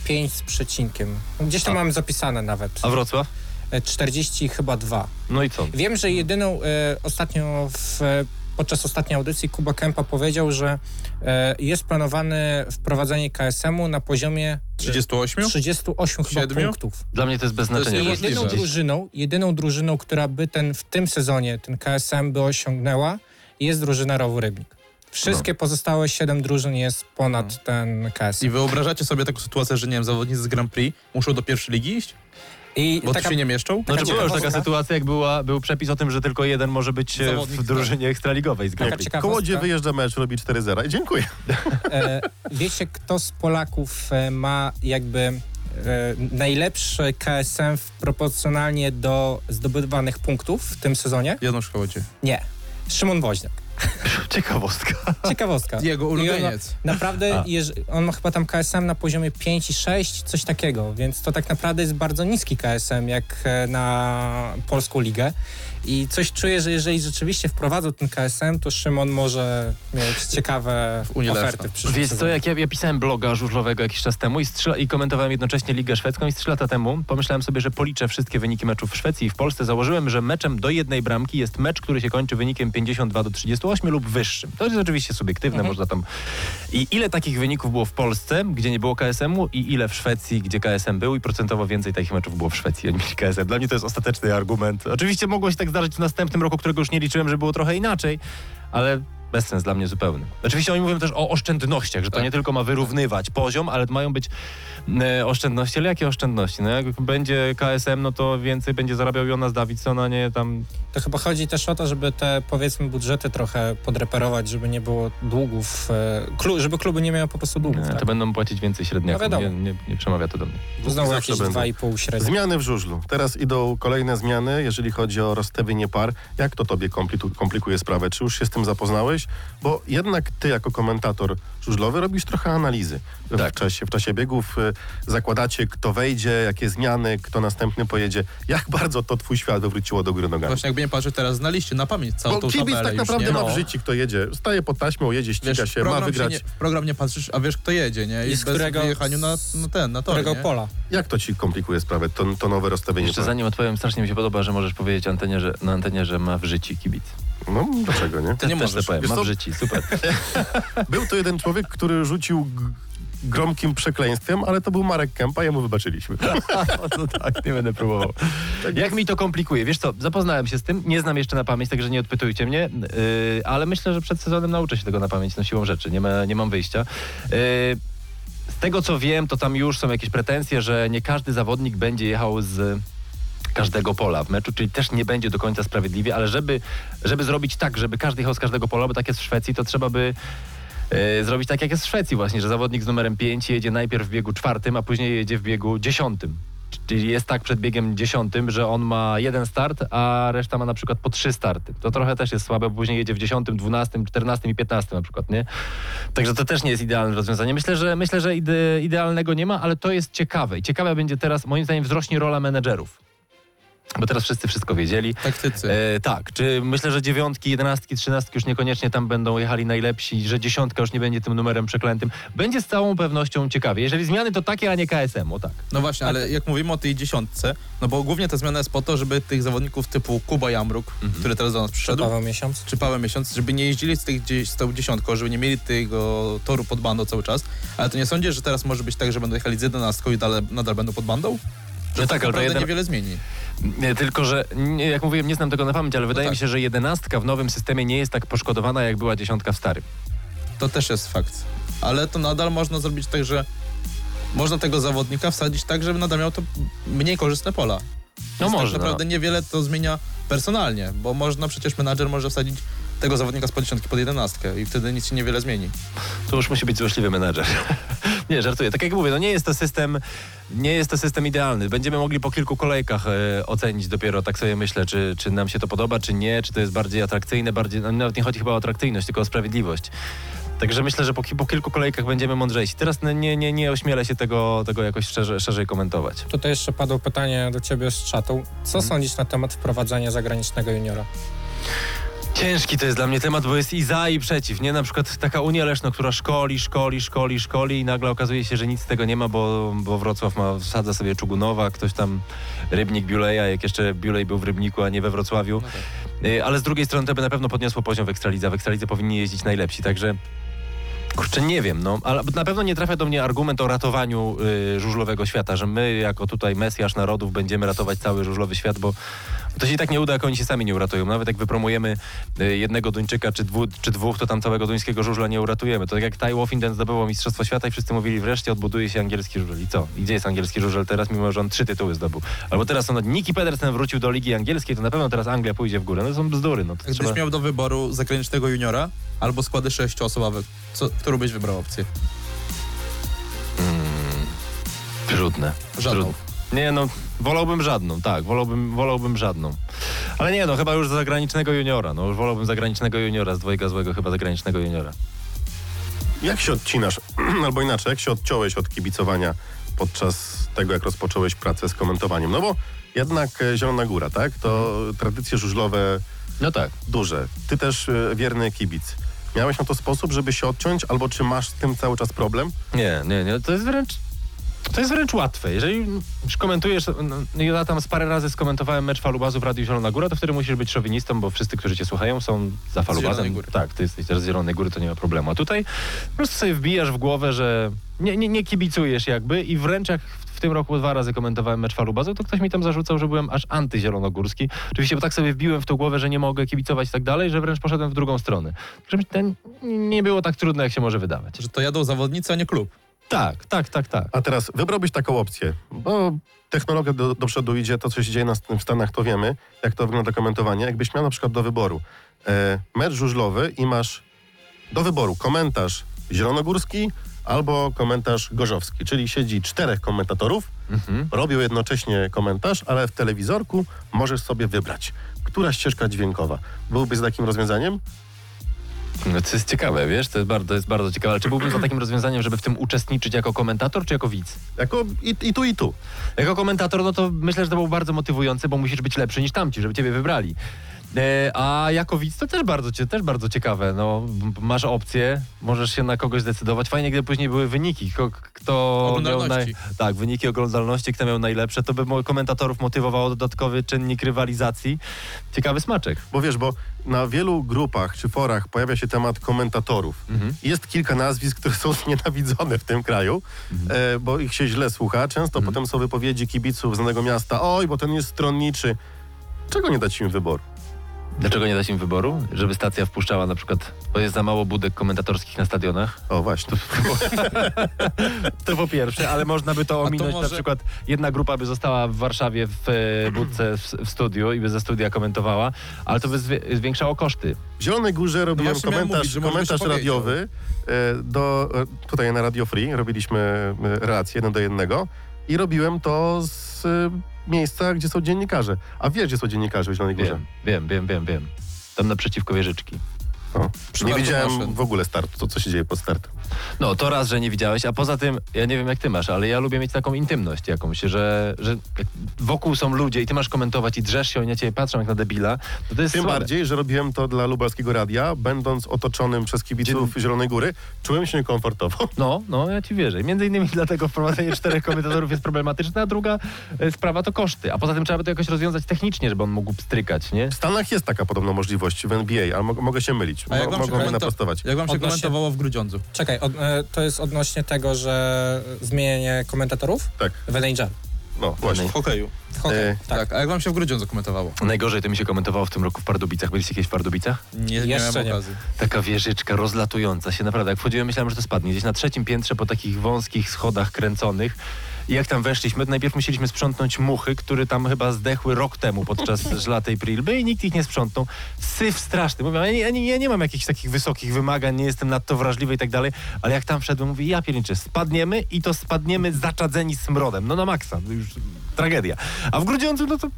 Speaker 5: 45 z przecinkiem. Gdzieś tam mam zapisane nawet.
Speaker 4: A Wrocław?
Speaker 5: E, 40 chyba 2.
Speaker 4: No i co?
Speaker 5: Wiem, że jedyną e, ostatnio w, e, podczas ostatniej audycji Kuba Kępa powiedział, że e, jest planowane wprowadzenie KSM-u na poziomie
Speaker 3: 38?
Speaker 5: 38 chyba
Speaker 3: Siedmiu?
Speaker 5: punktów.
Speaker 4: Dla mnie to jest bez
Speaker 3: To jest
Speaker 4: znaczenia.
Speaker 3: Niemożliwe.
Speaker 5: jedyną drużyną, jedyną drużyną, która by ten w tym sezonie ten KSM by osiągnęła, jest drużyna Rowu Rybnik. Wszystkie pozostałe 7 drużyn jest ponad ten KSM.
Speaker 3: I wyobrażacie sobie taką sytuację, że nie wiem, zawodnicy z Grand Prix muszą do pierwszej ligi iść?
Speaker 5: I
Speaker 3: Bo
Speaker 5: taka,
Speaker 3: tu się nie mieszczą?
Speaker 4: Znaczy była już taka sytuacja, jak była, był przepis o tym, że tylko jeden może być e,
Speaker 3: Zawodnik,
Speaker 4: w drużynie ekstraligowej z Grand
Speaker 5: Taka
Speaker 4: Prix.
Speaker 5: ciekawostka.
Speaker 2: Kołodzie wyjeżdża mecz, robi 4-0 i dziękuję.
Speaker 5: e, wiecie, kto z Polaków e, ma jakby e, najlepszy KSM w proporcjonalnie do zdobywanych punktów w tym sezonie?
Speaker 3: Janusz Kołodzie.
Speaker 5: Nie. Szymon Woźniak.
Speaker 4: Ciekawostka.
Speaker 5: Ciekawostka.
Speaker 3: Jego ulubieniec.
Speaker 5: Naprawdę, jeż- on ma chyba tam KSM na poziomie 5 i 6, coś takiego, więc to tak naprawdę jest bardzo niski KSM jak e, na polską ligę. I coś czuję, że jeżeli rzeczywiście wprowadzą ten KSM, to Szymon może mieć ciekawe oferty w przyszłym
Speaker 4: Wiesz co, jak ja, ja pisałem bloga żużlowego jakiś czas temu i, strzela, i komentowałem jednocześnie Ligę Szwedzką i z trzy lata temu pomyślałem sobie, że policzę wszystkie wyniki meczów w Szwecji i w Polsce. Założyłem, że meczem do jednej bramki jest mecz, który się kończy wynikiem 52 do 38 lub wyższym. To jest oczywiście subiektywne,
Speaker 5: Mhm.
Speaker 4: można tam... I ile takich wyników było w Polsce, gdzie nie było KSM-u i ile w Szwecji, gdzie KSM był i procentowo więcej takich meczów było w Szwecji, a nie KSM. Dla mnie to jest ostateczny argument. Oczywiście mogło się tak zdarzyć w następnym roku, którego już nie liczyłem, że było trochę inaczej, ale bezsens dla mnie zupełny. Oczywiście oni mówią też o oszczędnościach, że to
Speaker 3: Tak.
Speaker 4: nie tylko ma wyrównywać poziom, ale mają być oszczędności. Ale jakie oszczędności? No jak będzie KSM, no to więcej będzie zarabiał Jonas Davidson, a nie tam...
Speaker 5: To chyba chodzi też o to, żeby te powiedzmy budżety trochę podreperować, żeby nie było długów, e, klu, żeby kluby nie miały po prostu długów.
Speaker 4: Nie,
Speaker 5: tak?
Speaker 4: to będą płacić więcej średniaków.
Speaker 5: No
Speaker 4: nie, nie, nie przemawia to do mnie.
Speaker 5: Znowu jakieś
Speaker 2: będą.
Speaker 5: 2,5 średnio.
Speaker 2: Zmiany w żużlu. Teraz idą kolejne zmiany, jeżeli chodzi o rozstawienie par. Jak to tobie kompliku- komplikuje sprawę? Czy już się z tym zapoznałeś? Bo jednak ty jako komentator żużlowy robisz trochę analizy w,
Speaker 4: Tak.
Speaker 2: czasie, w czasie biegów. Zakładacie, kto wejdzie, jakie zmiany, kto następny pojedzie. Jak bardzo to twój świat wywróciło do góry nogami?
Speaker 3: Właśnie jakby nie patrzeć teraz na liście, na pamięć całą
Speaker 2: Bo
Speaker 3: tą
Speaker 2: kibic tak naprawdę
Speaker 3: nie?
Speaker 2: ma
Speaker 3: No.
Speaker 2: w życiu, kto jedzie. Staje pod taśmą, jedzie, ściga
Speaker 3: Wiesz,
Speaker 2: się, ma wygrać.
Speaker 3: nie, w program nie patrzysz, a wiesz kto jedzie, nie? I,
Speaker 5: I z
Speaker 3: bez
Speaker 5: którego-
Speaker 3: wyjechaniu na, na ten, na tor,
Speaker 5: Którego
Speaker 3: nie?
Speaker 5: pola?
Speaker 2: Jak to ci komplikuje sprawę, to, to nowe rozstawienie
Speaker 4: Jeszcze zanim odpowiem, strasznie mi się podoba, że możesz powiedzieć antenie, że, na antenie, że ma w życiu kibic.
Speaker 2: No, dlaczego nie?
Speaker 3: Ty nie
Speaker 4: Też
Speaker 3: możesz.
Speaker 4: to powiem, ma w życiu, super.
Speaker 2: Był to jeden człowiek, który rzucił gromkim przekleństwem, ale to był Marek Kępa, jemu wybaczyliśmy.
Speaker 4: no tak, nie będę próbował. Jak mi to komplikuje? Wiesz co, zapoznałem się z tym, nie znam jeszcze na pamięć, także nie odpytujcie mnie, yy, ale myślę, że przed sezonem nauczę się tego na pamięć, no siłą rzeczy, nie, ma, nie mam wyjścia. Yy, z tego co wiem, to tam już są jakieś pretensje, że nie każdy zawodnik będzie jechał z każdego pola w meczu, czyli też nie będzie do końca sprawiedliwie, ale żeby, żeby zrobić tak, żeby każdy jechał z każdego pola, bo tak jest w Szwecji, to trzeba by zrobić tak, jak jest w Szwecji właśnie, że zawodnik z numerem 5 jedzie najpierw w biegu czwartym, a później jedzie w biegu dziesiątym. Czyli jest tak przed biegiem dziesiątym, że on ma jeden start, a reszta ma na przykład po trzy starty. To trochę też jest słabe, bo później jedzie w dziesiątym, dwunastym, czternastym i piętnastym na przykład, nie? Także to też nie jest idealne rozwiązanie. Myślę, że myślę, że ide, idealnego nie ma, ale to jest ciekawe. I ciekawa będzie teraz, moim zdaniem, wzrośnie rola menedżerów. Bo teraz wszyscy wszystko wiedzieli.
Speaker 3: Taktycy.
Speaker 4: E, tak, czy myślę, że dziewiątki, jedenastki, trzynastki już niekoniecznie tam będą jechali najlepsi, że dziesiątka już nie będzie tym numerem przeklętym. Będzie z całą pewnością ciekawie. Jeżeli zmiany to takie, a nie KSM-u, tak.
Speaker 3: No właśnie, ale jak mówimy o tej dziesiątce, no bo głównie ta zmiana jest po to, żeby tych zawodników typu Kuba Jamruk,
Speaker 4: Mhm.
Speaker 3: który teraz do nas przyszedł,
Speaker 5: Paweł miesiąc.
Speaker 3: czy Paweł Miesiąc, żeby nie jeździli z, tych, gdzieś- z tą dziesiątką, żeby nie mieli tego toru pod bandą cały czas. Ale to nie sądzisz, że teraz może być tak, że będą jechali z jedenastką i dalej, nadal będą pod bandą? Że
Speaker 4: No
Speaker 3: tak,
Speaker 4: tak, ale to
Speaker 3: naprawdę
Speaker 4: jeden-
Speaker 3: niewiele zmieni.
Speaker 4: Tylko, że nie, jak mówiłem, nie znam tego na pamięć, ale wydaje
Speaker 3: tak.
Speaker 4: mi się, że jedenastka w nowym systemie nie jest tak poszkodowana, jak była dziesiątka w starym.
Speaker 3: To też jest fakt. Ale to nadal można zrobić tak, że można tego zawodnika wsadzić tak, żeby nadal miał to mniej korzystne pola.
Speaker 4: No
Speaker 3: Więc
Speaker 4: można.
Speaker 3: Tak naprawdę niewiele to zmienia personalnie, bo można przecież menadżer może wsadzić tego zawodnika z pod dziesiątki pod jedenastkę i wtedy nic się niewiele zmieni.
Speaker 4: To już musi być złośliwy menedżer. nie, żartuję. Tak jak mówię, no nie jest to system, nie jest to system idealny. Będziemy mogli po kilku kolejkach e, ocenić dopiero, tak sobie myślę, czy, czy nam się to podoba, czy nie, czy to jest bardziej atrakcyjne, bardziej, no, nawet nie chodzi chyba o atrakcyjność, tylko o sprawiedliwość. Także myślę, że po, po kilku kolejkach będziemy mądrzejsi. Teraz nie, nie, nie ośmielę się tego, tego jakoś szerzej, szerzej komentować.
Speaker 5: Tutaj jeszcze padło pytanie do ciebie z czatu. Co sądzisz na temat wprowadzania zagranicznego juniora?
Speaker 4: Ciężki to jest dla mnie temat, bo jest i za, i przeciw. Nie na przykład taka Unia Leszno, która szkoli, szkoli, szkoli, szkoli i nagle okazuje się, że nic z tego nie ma, bo, bo Wrocław ma, wsadza sobie Czugunowa, ktoś tam Rybnik Biuleja, jak jeszcze Biulej był w Rybniku, a nie we Wrocławiu. Y, Ale z drugiej strony to by na pewno podniosło poziom w Ekstralidze. W Ekstralidze powinni jeździć najlepsi, także kurczę, nie wiem, no, ale na pewno nie trafia do mnie argument o ratowaniu y, żużlowego świata, że my jako tutaj Mesjasz narodów będziemy ratować cały żużlowy świat, bo to się i tak nie uda, jak oni się sami nie uratują. Nawet jak wypromujemy y, jednego Duńczyka czy, dwu, czy dwóch, to tam całego duńskiego żużla nie uratujemy. To tak jak Ty Wolfinden zdobyło Mistrzostwo Świata i wszyscy mówili, wreszcie odbuduje się angielski żużel. I co? I gdzie jest angielski żużel teraz, mimo że on trzy tytuły zdobył? Albo teraz on, Niki Pedersen wrócił do Ligi Angielskiej, to na pewno teraz Anglia pójdzie w górę. No to są bzdury. No, to
Speaker 3: Gdybyś
Speaker 4: trzeba...
Speaker 3: miał do wyboru zagranicznego juniora albo składy sześcioosobowe, co, którą byś wybrał opcję?
Speaker 4: Trudne.
Speaker 3: Żadną.
Speaker 4: Trudne. Nie no, wolałbym żadną, tak, wolałbym, wolałbym żadną. Ale nie, no chyba już zagranicznego juniora. No już wolałbym zagranicznego juniora z dwojga złego, chyba zagranicznego juniora.
Speaker 2: Jak się odcinasz, albo inaczej, jak się odciąłeś od kibicowania podczas tego, jak rozpocząłeś pracę z komentowaniem? No bo jednak e, Zielona Góra, tak? To tradycje żużlowe
Speaker 4: No tak.
Speaker 2: duże. Ty też e, wierny kibic. Miałeś na to sposób, żeby się odciąć, albo czy masz z tym cały czas problem?
Speaker 4: Nie, nie, nie. To jest wręcz. To jest wręcz łatwe. Jeżeli już komentujesz, no, ja tam z parę razy skomentowałem mecz Falubazu w Radiu Zielona Góra, to wtedy musisz być szowinistą, bo wszyscy, którzy cię słuchają, są za Falubazem. Tak, ty jesteś też z Zielonej Góry, to nie ma problemu. A tutaj po prostu sobie wbijasz w głowę, że nie, nie, nie kibicujesz jakby i wręcz jak w, tym roku dwa razy komentowałem mecz Falubazu, to ktoś mi tam zarzucał, że byłem aż antyzielonogórski. Oczywiście, bo tak sobie wbiłem w tą głowę, że nie mogę kibicować i tak dalej, że wręcz poszedłem w drugą stronę. Żeby to nie było tak trudno, jak się może wydawać.
Speaker 3: Że to jadą zawodnicy, a nie klub.
Speaker 4: Tak, tak, tak, tak.
Speaker 2: A teraz wybrałbyś taką opcję, bo technologia do, do przodu idzie, to co się dzieje na, w Stanach to wiemy, jak to wygląda komentowanie. Jakbyś miał na przykład do wyboru e, mecz żużlowy i masz do wyboru komentarz zielonogórski albo komentarz gorzowski, czyli siedzi czterech komentatorów,
Speaker 4: Mhm.
Speaker 2: robią jednocześnie komentarz, ale w telewizorku możesz sobie wybrać, która ścieżka dźwiękowa. Byłbyś z takim rozwiązaniem?
Speaker 4: No, to jest ciekawe, wiesz, to jest bardzo, to jest bardzo ciekawe. Ale czy byłbym za takim rozwiązaniem, żeby w tym uczestniczyć jako komentator, czy jako widz?
Speaker 2: Jako i, i tu, i tu.
Speaker 4: Jako komentator, no to myślę, że to był bardzo motywujące, bo musisz być lepszy niż tamci, żeby ciebie wybrali. E, a jako widz to też bardzo, cie- też bardzo ciekawe. No, m- masz opcję, możesz się na kogoś zdecydować. Fajnie, gdyby później były wyniki. Kto, kto miał
Speaker 3: Oglądalności.
Speaker 4: tak, wyniki oglądalności, kto miał najlepsze, to by mo- komentatorów motywowało dodatkowy czynnik rywalizacji. Ciekawy smaczek.
Speaker 2: Bo wiesz, bo na wielu grupach czy forach pojawia się temat komentatorów.
Speaker 4: Mhm.
Speaker 2: Jest kilka nazwisk, które są znienawidzone w tym kraju, e, bo ich się źle słucha. Często
Speaker 4: Mhm.
Speaker 2: potem są wypowiedzi kibiców znanego miasta, oj, bo ten jest stronniczy. Czego nie dać im wyboru?
Speaker 4: Dlaczego nie dać im wyboru? Żeby stacja wpuszczała na przykład, bo jest za mało budek komentatorskich na stadionach.
Speaker 2: O, właśnie.
Speaker 4: To po pierwsze, ale można by to
Speaker 3: to
Speaker 4: ominąć.
Speaker 3: może-
Speaker 4: Na przykład jedna grupa by została w Warszawie w e, budce w, w studiu i by ze studia komentowała, ale to by zwie, zwiększało koszty.
Speaker 2: W Zielonej Górze robiłem
Speaker 3: właśnie miałem
Speaker 2: komentarz,
Speaker 3: mówić, że może byś
Speaker 2: komentarz radiowy e, do, e, tutaj na Radio Free. Robiliśmy e, relację jeden do jednego i robiłem to z e, miejsca, gdzie są dziennikarze. A wiesz, gdzie są dziennikarze w Zielonej Górze?
Speaker 4: Wiem, wiem, wiem, wiem, wiem. Tam naprzeciwko wieżyczki.
Speaker 2: O. Nie widziałem w ogóle startu, to co się dzieje pod startem.
Speaker 4: No to raz, że nie widziałeś, a poza tym, ja nie wiem jak ty masz, ale ja lubię mieć taką intymność jakąś, że, że wokół są ludzie i ty masz komentować i drzesz się, oni na ciebie patrzą jak na debila, to to
Speaker 2: Tym
Speaker 4: słabe.
Speaker 2: bardziej, że robiłem to dla lubelskiego radia, będąc otoczonym przez kibiców Zielonej Góry, czułem się niekomfortowo.
Speaker 4: No, no, ja ci wierzę. Między innymi dlatego wprowadzenie czterech komentatorów jest problematyczne, a druga e, sprawa to koszty. A poza tym trzeba by to jakoś rozwiązać technicznie, żeby on mógł strykać, nie?
Speaker 2: W Stanach jest taka podobna możliwość w NBA, ale mo- mogę się mylić.
Speaker 3: A jak wam się,
Speaker 2: mogą
Speaker 3: komento-
Speaker 2: naprostować.
Speaker 3: jak wam się
Speaker 5: Odnośnie-
Speaker 3: komentowało w Grudziądzu?
Speaker 5: Czekaj, od, e, to jest odnośnie tego, że zmienienie komentatorów
Speaker 2: Tak,
Speaker 5: w
Speaker 2: no właśnie.
Speaker 3: W hokeju.
Speaker 5: W hokeju,
Speaker 2: E,
Speaker 5: tak.
Speaker 3: Tak. a jak wam się w Grudziądzu komentowało?
Speaker 4: Najgorzej to mi się komentowało w tym roku w Pardubicach. Byliście kiedyś w Pardubicach?
Speaker 3: Nie, nie
Speaker 5: Jeszcze
Speaker 3: miałem
Speaker 5: nie.
Speaker 3: okazji.
Speaker 4: Taka wieżyczka rozlatująca się, naprawdę. Jak wchodziłem, myślałem, że to spadnie. Gdzieś na trzecim piętrze po takich wąskich schodach kręconych. I jak tam weszliśmy, to najpierw musieliśmy sprzątnąć muchy, które tam chyba zdechły rok temu podczas żlatej prilby i nikt ich nie sprzątnął. Syf straszny. Mówię, ja nie, ja, nie, ja nie mam jakichś takich wysokich wymagań, nie jestem nadto wrażliwy i tak dalej, ale jak tam wszedłem, mówię, ja pierniczę, spadniemy i to spadniemy zaczadzeni smrodem. No na maksa, już tragedia. A w Grudziądzu, no to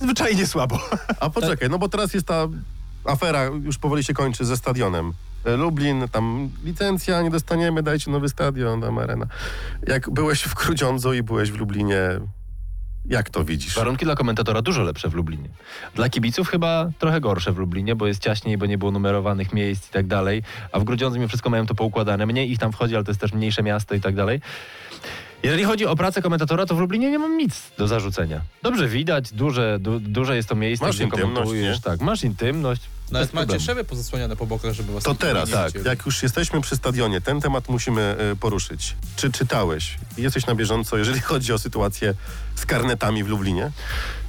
Speaker 4: zwyczajnie słabo.
Speaker 2: A poczekaj, no bo teraz jest ta afera, już powoli się kończy ze stadionem. E, Lublin, tam licencja, nie dostaniemy, dajcie nowy stadion, tam arena. Jak byłeś w Grudziądzu i byłeś w Lublinie, jak to widzisz?
Speaker 4: Warunki dla komentatora dużo lepsze w Lublinie. Dla kibiców chyba trochę gorsze w Lublinie, bo jest ciaśniej, bo nie było numerowanych miejsc i tak dalej. A w Grudziądzu mimo wszystko mają to poukładane. Mniej ich tam wchodzi, ale to jest też mniejsze miasto i tak dalej. Jeżeli chodzi o pracę komentatora, to w Lublinie nie mam nic do zarzucenia. Dobrze widać, duże, du, duże jest to miejsce,
Speaker 2: Masz
Speaker 4: gdzie komentujesz.
Speaker 2: nie?
Speaker 4: Tak, masz intymność.
Speaker 3: Nawet macie
Speaker 4: problemu.
Speaker 3: szyby pozasłaniane po bokach, żeby was
Speaker 2: To teraz, tak,
Speaker 3: widzieli.
Speaker 2: jak już jesteśmy przy stadionie, ten temat musimy e, poruszyć. Czy czytałeś, jesteś na bieżąco, jeżeli chodzi o sytuację z karnetami w Lublinie?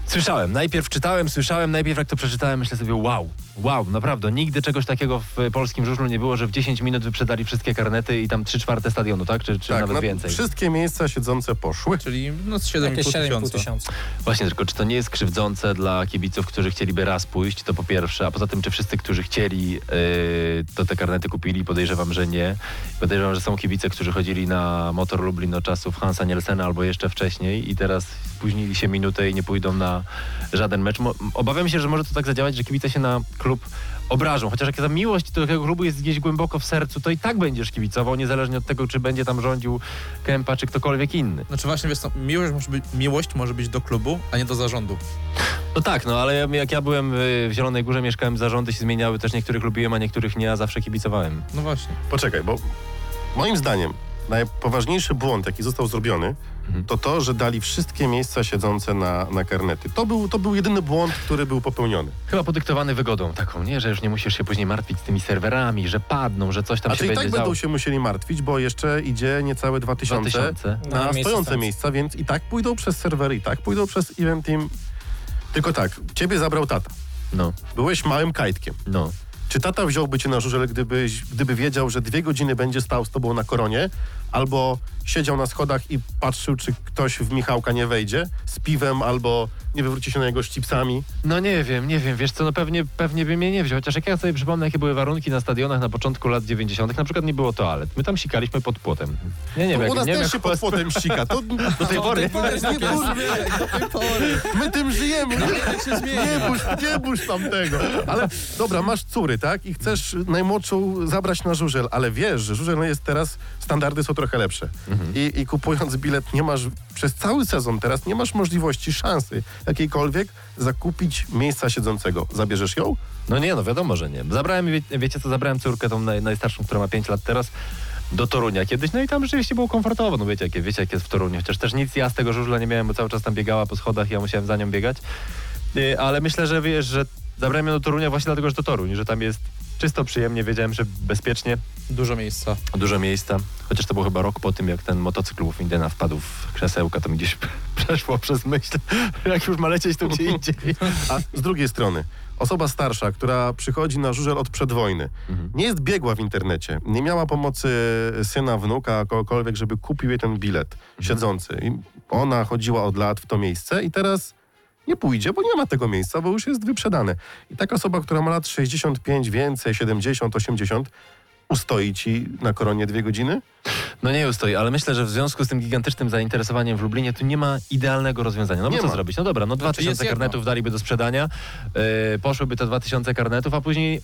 Speaker 4: Słyszałem, najpierw czytałem, słyszałem, najpierw jak to przeczytałem, myślę sobie, wow, Wow, naprawdę. Nigdy czegoś takiego w polskim żużlu nie było, że w 10 minut wyprzedali wszystkie karnety i tam 3 czwarte stadionu, tak? Czy, czy nawet
Speaker 2: no,
Speaker 4: więcej?
Speaker 2: Wszystkie miejsca siedzące poszły.
Speaker 3: Czyli no z
Speaker 5: Jakieś
Speaker 3: 7,5
Speaker 5: 7,5
Speaker 3: tysiąca.
Speaker 5: tysiąca.
Speaker 4: Właśnie, tylko czy to nie jest krzywdzące dla kibiców, którzy chcieliby raz pójść, to po pierwsze, a poza tym, czy wszyscy, którzy chcieli, yy, to te karnety kupili? Podejrzewam, że nie. Podejrzewam, że są kibice, którzy chodzili na Motor Lublin od czasów Hansa Nielsena albo jeszcze wcześniej i teraz spóźnili się minutę i nie pójdą na żaden mecz. Mo- Obawiam się, że może to tak zadziałać, że kibice się na klub obrażą. Chociaż jak ta miłość do tego klubu jest gdzieś głęboko w sercu, to i tak będziesz kibicował, niezależnie od tego, czy będzie tam rządził Kępa, czy ktokolwiek inny.
Speaker 3: Znaczy właśnie, wiesz co, miłość może, być, miłość może być do klubu, a nie do zarządu.
Speaker 4: No tak, no ale ja- jak ja byłem w Zielonej Górze, mieszkałem, zarządy się zmieniały, też niektórych lubiłem, a niektórych nie, a zawsze kibicowałem.
Speaker 3: No właśnie.
Speaker 2: Poczekaj, bo moim zdaniem najpoważniejszy błąd, jaki został zrobiony. To to, że dali wszystkie miejsca siedzące na, na karnety. To był, to był jedyny błąd, który był popełniony.
Speaker 4: Chyba podyktowany wygodą taką, nie? Że już nie musisz się później martwić z tymi serwerami, że padną, że coś tam
Speaker 2: A
Speaker 4: się
Speaker 2: czy i
Speaker 4: będzie
Speaker 2: tak
Speaker 4: działo.
Speaker 2: będą się musieli martwić, bo jeszcze idzie niecałe 2000
Speaker 4: 2000.
Speaker 2: na
Speaker 5: Na miejsce
Speaker 2: stojące
Speaker 5: stacji.
Speaker 2: miejsca, więc i tak pójdą przez serwery, i tak pójdą przez event team. Tylko tak, ciebie zabrał tata.
Speaker 4: No,
Speaker 2: Byłeś małym kajtkiem.
Speaker 4: no.
Speaker 2: Czy tata wziąłby cię na żużel, gdybyś, gdyby wiedział, że dwie godziny będzie stał z tobą na koronie, albo siedział na schodach i patrzył, czy ktoś w Michałka nie wejdzie z piwem, albo nie wywróci się na niego z chipsami?
Speaker 4: No nie wiem, nie wiem, wiesz co, no pewnie, pewnie by mnie nie wziął, chociaż jak ja sobie przypomnę, jakie były warunki na stadionach na początku lat 90., na przykład nie było toalet. My tam sikaliśmy pod płotem. Nie, nie wiem,
Speaker 2: u nas
Speaker 4: nie wiem,
Speaker 2: też się
Speaker 4: jak
Speaker 2: pod płotem sika. To,
Speaker 4: do tej pory.
Speaker 2: nie. My tym żyjemy. Nie, nie bóż, nie tamtego. Ale dobra, masz córy, tak? I chcesz najmłodszą zabrać na żużel, ale wiesz, że żużel jest teraz, standardy są trochę lepsze. I, I kupując bilet nie masz, przez cały sezon teraz nie masz możliwości, szansy jakiejkolwiek zakupić miejsca siedzącego. Zabierzesz ją?
Speaker 4: No nie, no wiadomo, że nie. Zabrałem, wie, wiecie co, zabrałem córkę tą naj, najstarszą, która ma 5 lat teraz, do Torunia kiedyś, no i tam rzeczywiście było komfortowo, no wiecie, jakie, wiecie jak jest w Toruniu, chociaż też nic ja z tego żużla nie miałem, bo cały czas tam biegała po schodach i ja musiałem za nią biegać, Yy, ale myślę, że wiesz, że zabrałem ją do Torunia właśnie dlatego, że to Toruń, że tam jest czysto, przyjemnie, wiedziałem, że bezpiecznie,
Speaker 3: Dużo miejsca.
Speaker 4: dużo miejsca, chociaż to był chyba rok po tym, jak ten motocykl u Indena wpadł w krzesełka, to mi gdzieś przeszło przez myśl, jak już ma lecieć to gdzie indziej.
Speaker 2: A z drugiej strony, osoba starsza, która przychodzi na żużel od przedwojny,
Speaker 4: Mhm.
Speaker 2: nie jest biegła w internecie, nie miała pomocy syna, wnuka, kogokolwiek, żeby kupił jej ten bilet siedzący. I ona chodziła od lat w to miejsce i teraz nie pójdzie, bo nie ma tego miejsca, bo już jest wyprzedane. I taka osoba, która ma lat 65, więcej, 70, 80, ustoi ci na koronie dwie godziny?
Speaker 4: No nie ustoi, ale myślę, że w związku z tym gigantycznym zainteresowaniem w Lublinie tu nie ma idealnego rozwiązania. No bo
Speaker 2: Nie
Speaker 4: co
Speaker 2: ma.
Speaker 4: zrobić? No dobra, no 2000
Speaker 3: jest jedno.
Speaker 4: karnetów daliby do sprzedania, yy, poszłyby te 2000 karnetów, a później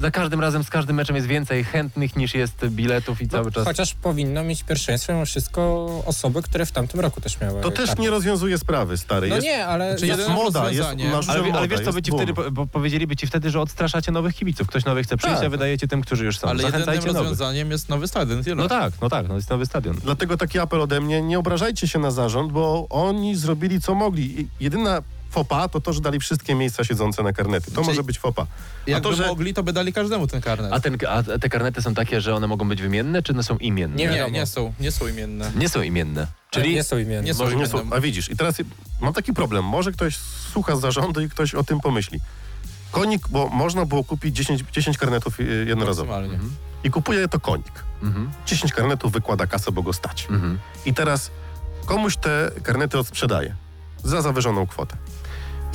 Speaker 4: za każdym razem, z każdym meczem jest więcej chętnych niż jest biletów i cały czas...
Speaker 5: Chociaż powinno mieć pierwszeństwo mimo wszystko osoby, które w tamtym roku też miały
Speaker 2: To też
Speaker 5: kartę.
Speaker 2: nie rozwiązuje sprawy, stary.
Speaker 5: No
Speaker 2: jest,
Speaker 5: nie, ale...
Speaker 3: Czy
Speaker 2: jest
Speaker 3: jedyne
Speaker 2: moda, jest
Speaker 3: rozwiązanie-
Speaker 4: Ale, ale
Speaker 2: moda,
Speaker 4: wiesz, co
Speaker 2: jest
Speaker 4: by ci
Speaker 2: boom.
Speaker 4: wtedy, po- bo powiedzieliby ci wtedy, że odstraszacie nowych kibiców. Ktoś nowy chce przyjść,
Speaker 2: Tak.
Speaker 4: a wydajecie tym, którzy już są.
Speaker 3: Ale jedynym
Speaker 4: Zachęcajcie nowych.
Speaker 3: rozwiązaniem jest nowy stadion. Tyle.
Speaker 4: No tak, no tak, no jest nowy stadion.
Speaker 2: Dlatego taki apel ode mnie, nie obrażajcie się na zarząd, bo oni zrobili co mogli. I Jedyna fopa to to, że dali wszystkie miejsca siedzące na karnety. To
Speaker 3: Czyli-
Speaker 2: może być fopa.
Speaker 3: Jakby
Speaker 2: to, że-
Speaker 3: mogli, to by dali każdemu ten karnet.
Speaker 4: A, ten, a te karnety są takie, że one mogą być wymienne, czy one są imienne?
Speaker 5: Nie
Speaker 3: nie, nie są, nie są imienne.
Speaker 4: Nie są imienne.
Speaker 5: Czyli nie są imienne.
Speaker 3: nie są
Speaker 2: Może nie
Speaker 3: imienne.
Speaker 2: są, a widzisz, i teraz mam taki problem. Może ktoś słucha zarządu i ktoś o tym pomyśli. Konik, bo można było kupić 10, 10 karnetów y, jednorazowo.
Speaker 4: Mhm.
Speaker 2: I kupuje to konik.
Speaker 4: Mhm.
Speaker 2: 10 karnetów wykłada kasę, bo go stać.
Speaker 4: Mhm.
Speaker 2: I teraz komuś te karnety odsprzedaje za zawyżoną kwotę.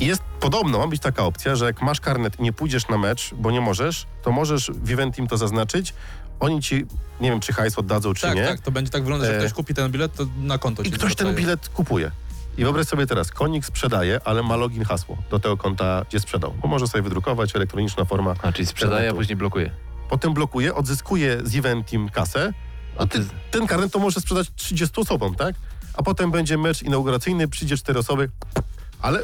Speaker 2: Jest podobno, ma być taka opcja, że jak masz karnet i nie pójdziesz na mecz, bo nie możesz, to możesz w Eventim to zaznaczyć. Oni ci, nie wiem, czy hajs oddadzą, czy
Speaker 3: Tak,
Speaker 2: nie.
Speaker 3: tak, to będzie tak wyglądać, że
Speaker 2: E,
Speaker 3: ktoś kupi ten bilet, to na konto
Speaker 2: I
Speaker 3: ci
Speaker 2: ktoś ten bilet kupuje. I wyobraź sobie teraz, konik sprzedaje, ale ma login, hasło do tego konta, gdzie sprzedał. Bo może sobie wydrukować, elektroniczna forma.
Speaker 4: A, czyli sprzedaje, a
Speaker 2: Karnetu.
Speaker 4: później blokuje.
Speaker 2: Potem blokuje, odzyskuje z Eventim kasę, a ty, ten karnet to może sprzedać 30 osobom, tak? A potem będzie mecz inauguracyjny, przyjdzie cztery osoby, ale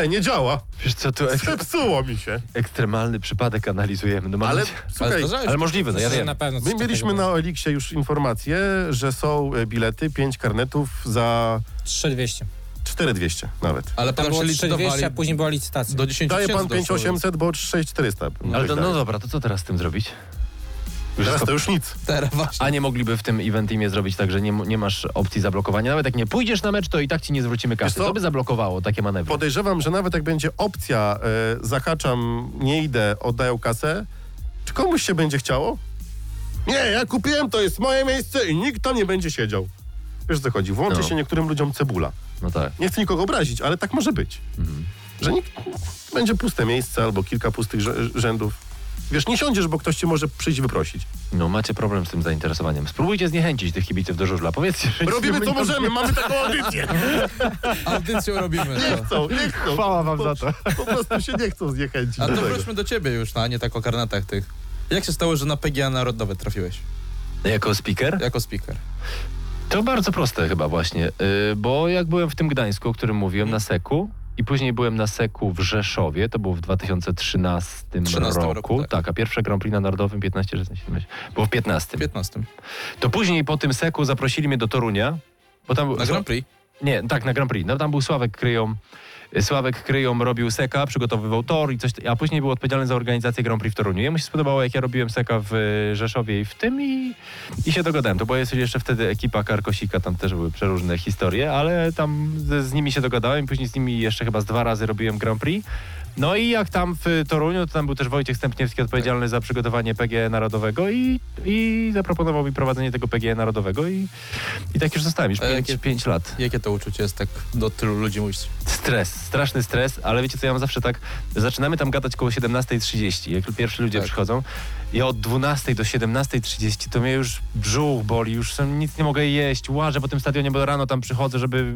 Speaker 2: e, nie działa,
Speaker 4: Wiesz co, tu ek
Speaker 2: zepsuło mi się.
Speaker 4: ekstremalny przypadek analizujemy. No mam
Speaker 2: Ale
Speaker 4: nadzieję-
Speaker 2: słuchaj,
Speaker 3: to zależy.
Speaker 4: ale możliwe, no ja wiem.
Speaker 5: na pewno coś
Speaker 2: my mieliśmy
Speaker 5: takiego
Speaker 2: na Eliksie już informację, że są e, bilety, 5 karnetów za
Speaker 5: było. 3200.
Speaker 2: 4200 nawet.
Speaker 3: Ale
Speaker 5: Tam
Speaker 3: potem
Speaker 5: było
Speaker 3: się
Speaker 5: 3200,
Speaker 3: licytowali
Speaker 5: a później była licytacja.
Speaker 3: do 10
Speaker 2: Daje pan
Speaker 3: tysięcy doszło,
Speaker 2: 5800, bo 6400.
Speaker 4: Ale to,
Speaker 2: Tak
Speaker 4: no dobra, to co teraz z tym zrobić?
Speaker 2: Teraz to już nic.
Speaker 3: Teraz właśnie.
Speaker 4: A nie mogliby w tym event teamie zrobić tak, że nie, nie masz opcji zablokowania? Nawet jak nie pójdziesz na mecz, to i tak ci nie zwrócimy kasy. To by zablokowało takie manewry.
Speaker 2: Podejrzewam, że nawet jak będzie opcja e, zahaczam, nie idę, oddaję kasę, czy komuś się będzie chciało? Nie, ja kupiłem, to jest moje miejsce i nikt tam nie będzie siedział. Wiesz o co chodzi? Włączy
Speaker 4: No.
Speaker 2: się niektórym ludziom cebula.
Speaker 4: No tak.
Speaker 2: Nie chcę nikogo obrazić, ale tak może być.
Speaker 4: Mhm.
Speaker 2: Że nikt, będzie puste miejsce albo kilka pustych rzę- rzędów. Wiesz, nie siądziesz, bo ktoś cię może przyjść wyprosić.
Speaker 4: No macie problem z tym zainteresowaniem. Spróbujcie zniechęcić tych kibiców do żużla. Powiedzcie, że
Speaker 2: Robimy co możemy, mamy taką audycję.
Speaker 3: Audycją robimy
Speaker 2: Nie
Speaker 3: to.
Speaker 2: chcą, nie chcą.
Speaker 4: Chwała wam
Speaker 2: po,
Speaker 4: za to.
Speaker 2: Po prostu się nie chcą zniechęcić
Speaker 3: A
Speaker 2: do
Speaker 3: to
Speaker 2: tego.
Speaker 3: wróćmy do ciebie już, no, a nie tak o karnetach tych. Jak się stało, że na PGA Narodowe trafiłeś
Speaker 4: Jako speaker?
Speaker 3: jako speaker?
Speaker 4: To bardzo proste chyba właśnie, yy, bo jak byłem w tym Gdańsku, o którym mówiłem, na Seku i później byłem na Seku w Rzeszowie, to było w 2013
Speaker 3: 13
Speaker 4: roku,
Speaker 3: roku, tak.
Speaker 4: tak. a pierwsze Grand Prix na Narodowym 15, 16, 17, było w 15.
Speaker 3: 15.
Speaker 4: To później po tym Seku zaprosili mnie do Torunia, bo tam... był-
Speaker 3: Na Grand Prix?
Speaker 4: Nie, tak, na Grand Prix. No, tam był Sławek Kryją. Sławek Kryją robił Seka, przygotowywał tor i coś, a później był odpowiedzialny za organizację Grand Prix w Toruniu. Jemu się spodobało, jak ja robiłem Seka w e, Rzeszowie i w tym i, i się dogadałem. To była jeszcze wtedy ekipa Karkosika, tam też były przeróżne historie, ale tam z, z nimi się dogadałem później z nimi jeszcze chyba z dwa razy robiłem Grand Prix. No i jak tam w Toruniu, to tam był też Wojciech Stępniewski odpowiedzialny za przygotowanie PGE Narodowego i, i zaproponował mi prowadzenie tego PGE Narodowego i, i tak już zostałem, już
Speaker 3: A jakie-
Speaker 4: 5 pięć lat.
Speaker 3: Jakie to uczucie jest tak do tylu ludzi mówić?
Speaker 4: Stres, straszny stres, ale wiecie co, ja mam zawsze tak, zaczynamy tam gadać koło 17.30, jak pierwsi ludzie
Speaker 3: Tak.
Speaker 4: przychodzą i od 12 do 17.30 to mnie już brzuch boli, już nic nie mogę jeść, łażę po tym stadionie, bo rano tam przychodzę, żeby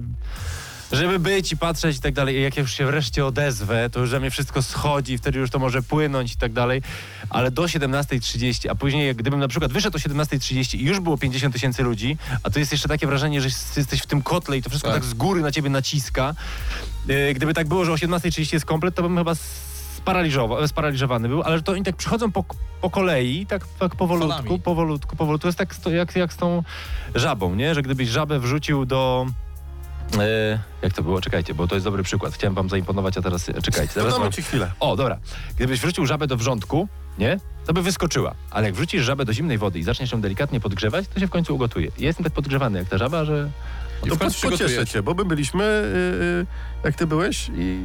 Speaker 4: żeby być i patrzeć i tak dalej. I jak ja już się wreszcie odezwę, to już ze mnie wszystko schodzi, wtedy już to może płynąć i tak dalej. Ale do 17.30, a później jak gdybym na przykład wyszedł o 17.30 i już było 50 tysięcy ludzi, a to jest jeszcze takie wrażenie, że jesteś w tym kotle i to wszystko tak,
Speaker 3: Tak.
Speaker 4: z góry na ciebie naciska. Yy, Gdyby tak było, że o 17.30 jest komplet, to bym chyba sparaliżowa- sparaliżowany był, ale to oni tak przychodzą po, po kolei, tak, tak powolutku,
Speaker 3: Falami.
Speaker 4: powolutku, powolutku. To jest tak jak, jak z tą żabą, nie? Że gdybyś żabę wrzucił do... E, jak to było? Czekajcie, bo to jest dobry przykład. Chciałem wam zaimponować, a teraz czekajcie. Zaraz wam...
Speaker 2: ci chwilę.
Speaker 4: O, dobra. Gdybyś wrzucił żabę do wrzątku, nie? To by wyskoczyła. Ale jak wrzucisz żabę do zimnej wody i zaczniesz ją delikatnie podgrzewać, to się w końcu ugotuje. I jestem tak podgrzewany jak ta żaba, że...
Speaker 3: I
Speaker 2: To
Speaker 3: w końcu
Speaker 2: po,
Speaker 3: się
Speaker 2: pocieszę cię, bo my byliśmy, y, y, jak ty byłeś i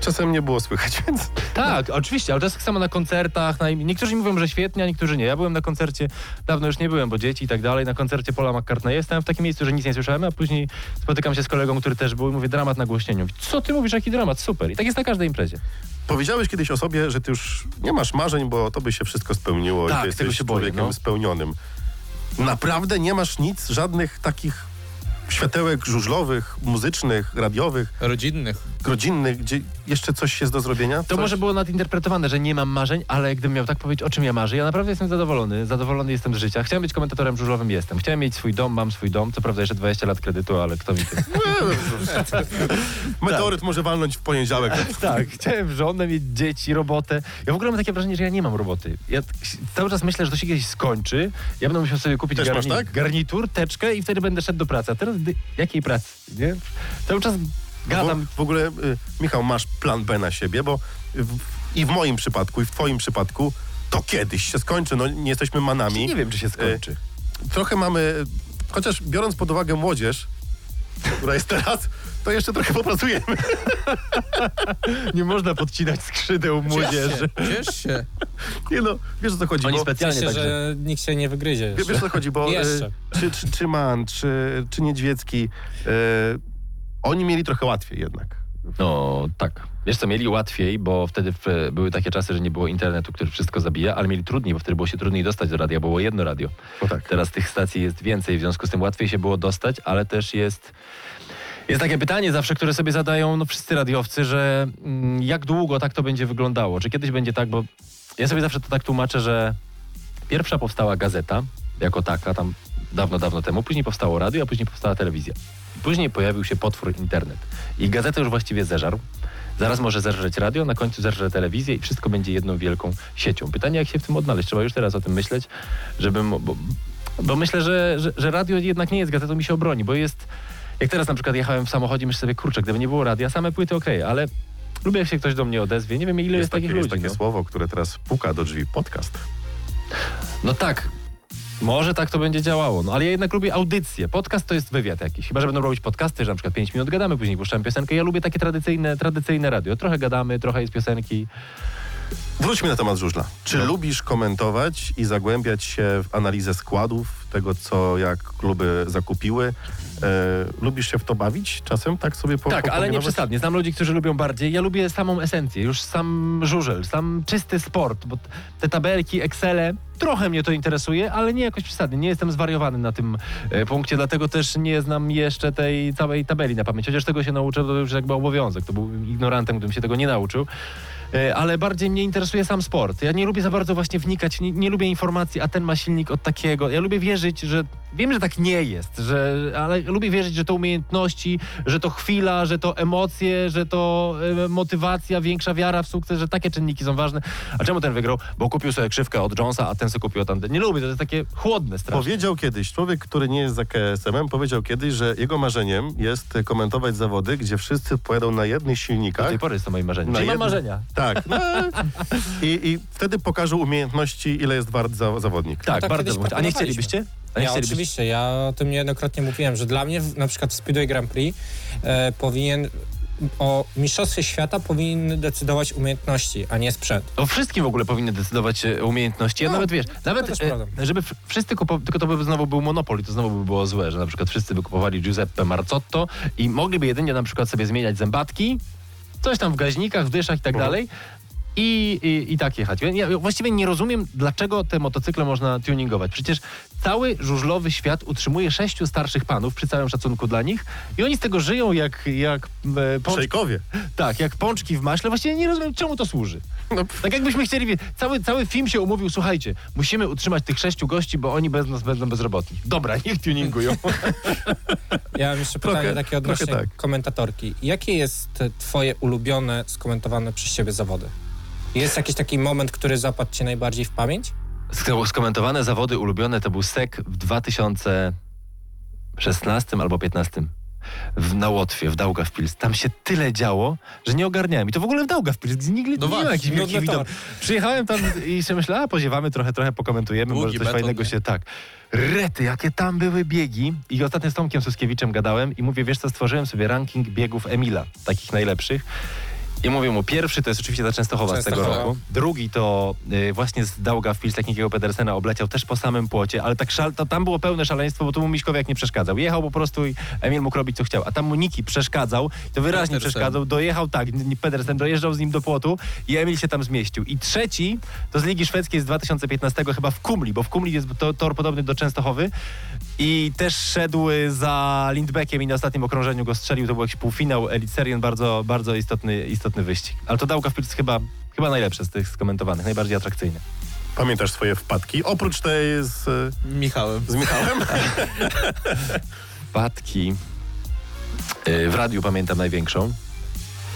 Speaker 2: czasem nie było słychać, więc...
Speaker 4: Tak, oczywiście, ale to jest tak samo na koncertach. Na... Niektórzy mówią, że świetnie, a niektórzy nie. Ja byłem na koncercie, dawno już nie byłem, bo dzieci i tak dalej, na koncercie Paula McCartneya. Jestem w takim miejscu, że nic nie słyszałem, a później spotykam się z kolegą, który też był i mówię, dramat na głośnieniu. Co ty mówisz, jaki dramat? Super. I tak jest na każdej imprezie.
Speaker 2: Powiedziałeś kiedyś o sobie, że ty już nie masz marzeń, bo to by się wszystko spełniło
Speaker 4: Tak,
Speaker 2: i ty
Speaker 4: tego
Speaker 2: jesteś
Speaker 4: się boję,
Speaker 2: człowiekiem
Speaker 4: no.
Speaker 2: spełnionym. Naprawdę nie masz nic, żadnych takich światełek żużlowych, muzycznych, radiowych,
Speaker 3: Rodzinnych.
Speaker 2: Rodzinnych, gdzie jeszcze coś jest do zrobienia?
Speaker 4: To
Speaker 2: coś?
Speaker 4: może było nadinterpretowane, że nie mam marzeń, ale gdybym miał tak powiedzieć, o czym ja marzę, ja naprawdę jestem zadowolony. Zadowolony jestem z życia. Chciałem być komentatorem żużlowym, jestem. Chciałem mieć swój dom, mam swój dom. Co prawda jeszcze 20 lat kredytu, ale kto mi tym...
Speaker 2: Meteoryt może walnąć w poniedziałek.
Speaker 4: tak, chciałem żonę, mieć dzieci, robotę. Ja w ogóle mam takie wrażenie, że ja nie mam roboty. Ja cały czas myślę, że to się kiedyś skończy. Ja będę musiał sobie kupić garni-
Speaker 2: tak?
Speaker 4: garnitur, teczkę i wtedy będę szedł do pracy. A teraz jakiej pracy, nie? Cały czas gadam.
Speaker 2: W, ogóle, y, Michał, masz plan B na siebie, bo w, i w moim przypadku, i w twoim przypadku to kiedyś się skończy. No nie jesteśmy manami.
Speaker 4: Nie wiem, czy się skończy.
Speaker 2: Trochę mamy, chociaż biorąc pod uwagę młodzież, która jest teraz, to jeszcze trochę popracujemy.
Speaker 4: Nie można podcinać skrzydeł młodzieży.
Speaker 3: Ciesz się.
Speaker 2: Nie no, wiesz o co chodzi,
Speaker 4: Oni
Speaker 2: bo,
Speaker 4: specjalnie
Speaker 5: Cieszę,
Speaker 4: także.
Speaker 5: że nikt się nie wygryzie
Speaker 2: wiesz o co chodzi, bo
Speaker 5: Jeszcze.
Speaker 2: y, czy, czy, czy Man, czy, czy Niedźwiecki, y, oni mieli trochę łatwiej jednak.
Speaker 4: No tak. Wiesz co, mieli łatwiej, bo wtedy w, były takie czasy, że nie było internetu, który wszystko zabija, ale mieli trudniej, bo wtedy było się trudniej dostać do radia, bo było jedno radio.
Speaker 2: No tak.
Speaker 4: Teraz tych stacji jest więcej, w związku z tym łatwiej się było dostać, ale też jest. Jest takie pytanie zawsze, które sobie zadają no, wszyscy radiowcy, że mm, jak długo tak to będzie wyglądało? Czy kiedyś będzie tak, bo ja sobie zawsze to tak tłumaczę, że pierwsza powstała gazeta jako taka, tam dawno, dawno temu, później powstało radio, a później powstała telewizja. Później pojawił się potwór internet i gazetę już właściwie zeżarł. Zaraz może zerżeć radio, na końcu zerże telewizję i wszystko będzie jedną wielką siecią. Pytanie, jak się w tym odnaleźć? Trzeba już teraz o tym myśleć, żebym... Bo, bo myślę, że, że, że radio jednak nie jest gazetą i się obroni, bo jest... Jak teraz na przykład jechałem w samochodzie, myślę sobie, kurczę, gdyby nie było radia, same płyty okej, ale lubię, jak się ktoś do mnie odezwie. Nie wiem, ile jest,
Speaker 2: Jest, takie,
Speaker 4: takich
Speaker 2: jest
Speaker 4: ludzi.
Speaker 2: takie
Speaker 4: no.
Speaker 2: słowo, które teraz puka do drzwi, podcast.
Speaker 4: No tak, Może tak to będzie działało, no ale ja jednak lubię audycję. Podcast to jest wywiad jakiś. Chyba, że będą robić podcasty, że na przykład 5 minut gadamy, później puszczamy piosenkę. Ja lubię takie tradycyjne, tradycyjne radio. Trochę gadamy, trochę jest piosenki.
Speaker 2: Wróćmy na temat żużla. Czy
Speaker 4: No.
Speaker 2: lubisz komentować i zagłębiać się w analizę składów, tego co jak kluby zakupiły? E, lubisz się w to bawić czasem? Tak sobie po,
Speaker 4: Tak, ale nie przesadnie. Znam ludzi, którzy lubią bardziej. Ja lubię samą esencję, już sam żużel, sam czysty sport, bo te tabelki, Excele, trochę mnie to interesuje, ale nie jakoś przesadnie. Nie jestem zwariowany na tym e, punkcie, dlatego też nie znam jeszcze tej całej tabeli na pamięć. Chociaż tego się nauczę, to już jakby obowiązek. To był ignorantem, gdybym się tego nie nauczył. E, Ale bardziej mnie interesuje sam sport. Ja nie lubię za bardzo właśnie wnikać, nie, nie lubię informacji, a ten ma silnik od takiego. Ja lubię wierzyć, że wiem, że tak nie jest, że, ale lubię wierzyć, że to umiejętności, że to chwila, że to emocje, że to e, motywacja, większa wiara w sukces, że takie czynniki są ważne. A czemu ten wygrał? Bo kupił sobie krzywkę od Jonesa, a ten sobie kupił od tamten. Nie lubię, to jest takie chłodne strasznie.
Speaker 2: Powiedział kiedyś, człowiek, który nie jest za KSM-em, powiedział kiedyś, że jego marzeniem jest komentować zawody, gdzie wszyscy pojadą na jednych
Speaker 4: Do
Speaker 2: silnikach.
Speaker 4: tej pory jest to moje marzenie.
Speaker 2: Na
Speaker 4: Czyli mam marzenia.
Speaker 2: Tak. No, i, I wtedy pokażą umiejętności, ile jest wart za, zawodnik.
Speaker 4: Tak,
Speaker 5: tak
Speaker 4: bardzo. A nie chcielibyście? A nie
Speaker 5: Ja oczywiście, ja o tym niejednokrotnie mówiłem, że dla mnie na przykład w Speedway Grand Prix e, powinien o mistrzostwie świata powinny decydować umiejętności, a nie sprzęt.
Speaker 4: O wszystkim w ogóle powinny decydować e, umiejętności. Ja
Speaker 5: No,
Speaker 4: nawet wiesz, nawet
Speaker 5: też
Speaker 4: e, żeby wszyscy kupowali, tylko to by znowu był monopol i to znowu by było złe, że na przykład wszyscy by kupowali Giuseppe Marzotto i mogliby jedynie na przykład sobie zmieniać zębatki, coś tam w gaźnikach, w dyszach i tak
Speaker 2: Mhm.
Speaker 4: dalej. I, i, I tak jechać. Ja właściwie nie rozumiem, dlaczego te motocykle można tuningować. Przecież cały żużlowy świat utrzymuje sześciu starszych panów, przy całym szacunku dla nich, i oni z tego żyją jak, jak e, pączki,
Speaker 2: Szejkowie.
Speaker 4: tak, jak pączki w maśle. Właściwie nie rozumiem, czemu to służy.
Speaker 2: No,
Speaker 4: Tak jakbyśmy chcieli, cały, cały film się umówił, słuchajcie, musimy utrzymać tych sześciu gości, bo oni bez nas będą bezrobotni. Dobra, niech tuningują.
Speaker 5: Ja mam jeszcze
Speaker 2: Trochę-
Speaker 5: pytanie takie odnośnie
Speaker 2: trochę tak.
Speaker 5: komentatorki. Jakie jest twoje ulubione, skomentowane przez ciebie zawody? Jest jakiś taki moment, który zapadł ci najbardziej w pamięć?
Speaker 4: Sk- Skomentowane zawody ulubione to był SEK w 2016 albo 15 w, na Łotwie, w Daugavpils. Tam się tyle działo, że nie ogarniałem. I to w ogóle w Daugavpils, gdzie nigdy
Speaker 3: No
Speaker 4: nie
Speaker 3: właśnie,
Speaker 4: jakichś wielkich
Speaker 5: nudny
Speaker 4: widok. Przyjechałem tam i się myślałem, a poziewamy trochę, trochę pokomentujemy,
Speaker 3: Długi
Speaker 4: może coś
Speaker 3: beton,
Speaker 4: fajnego
Speaker 3: nie?
Speaker 4: się... Tak. Rety, jakie tam były biegi. I ostatnio z Tomkiem Suskiewiczem gadałem i mówię, wiesz co, stworzyłem sobie ranking biegów Emila, takich najlepszych. I mówię mu, pierwszy to jest oczywiście ta Częstochowa, z tego
Speaker 5: Częstochowa.
Speaker 4: roku. Drugi to y, właśnie z Daugavpils Technikiego Pedersena obleciał też po samym płocie, ale tak szal, to tam było pełne szaleństwo, bo tu mu Miśkowiak nie przeszkadzał. Jechał po prostu i Emil mógł robić co chciał, a tam mu Niki przeszkadzał, to wyraźnie
Speaker 3: Pedersen.
Speaker 4: przeszkadzał, dojechał tak, Pedersen dojeżdżał z nim do płotu i Emil się tam zmieścił. I trzeci to z Ligi Szwedzkiej z 2015 chyba w Kumli, bo w Kumli jest to, tor podobny do Częstochowy i też szedł y, za Lindbeckiem i na ostatnim okrążeniu go strzelił, to był jakiś półfinał Elite Serien, bardzo, bardzo istotny, istotny wyścig. Ale to Daugavpils chyba, chyba najlepsze z tych skomentowanych, najbardziej atrakcyjny.
Speaker 2: Pamiętasz swoje wpadki? Oprócz tej z,
Speaker 3: Michałem.
Speaker 2: z Michałem?
Speaker 4: Wpadki y, w radiu pamiętam największą,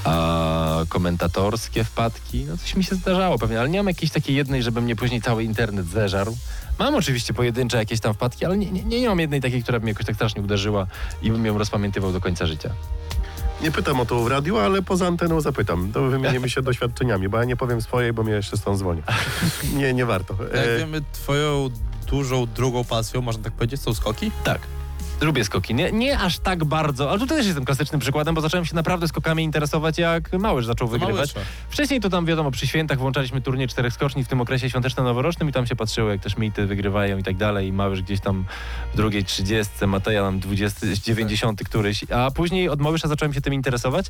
Speaker 4: a komentatorskie wpadki, no coś mi się zdarzało pewnie, ale nie mam jakiejś takiej jednej, żeby mnie później cały internet zeżarł. Mam oczywiście pojedyncze jakieś tam wpadki, ale nie, nie, nie mam jednej takiej, która by mnie jakoś tak strasznie uderzyła i bym ją rozpamiętywał do końca życia.
Speaker 2: Nie pytam o to w radiu, ale poza anteną zapytam. To wymienimy się doświadczeniami, bo ja nie powiem swojej, bo mnie jeszcze stąd dzwoni. Nie, nie warto.
Speaker 3: Jak
Speaker 2: E,
Speaker 3: wiemy, twoją dużą, drugą pasją, można tak powiedzieć, są skoki?
Speaker 4: Tak. Lubię skoki. Nie, nie aż tak bardzo, ale tutaj też jestem klasycznym przykładem, bo zacząłem się naprawdę skokami interesować, jak Małysz zaczął wygrywać.
Speaker 3: Małysza.
Speaker 4: Wcześniej to tam wiadomo, przy świętach włączaliśmy turniej czterech skoczni w tym okresie świąteczno-noworocznym i tam się patrzyło, jak też mity wygrywają i tak dalej. I Małysz gdzieś tam w drugiej trzydziestce, Mateja nam 20, 90 któryś, a później od Małysza zacząłem się tym interesować.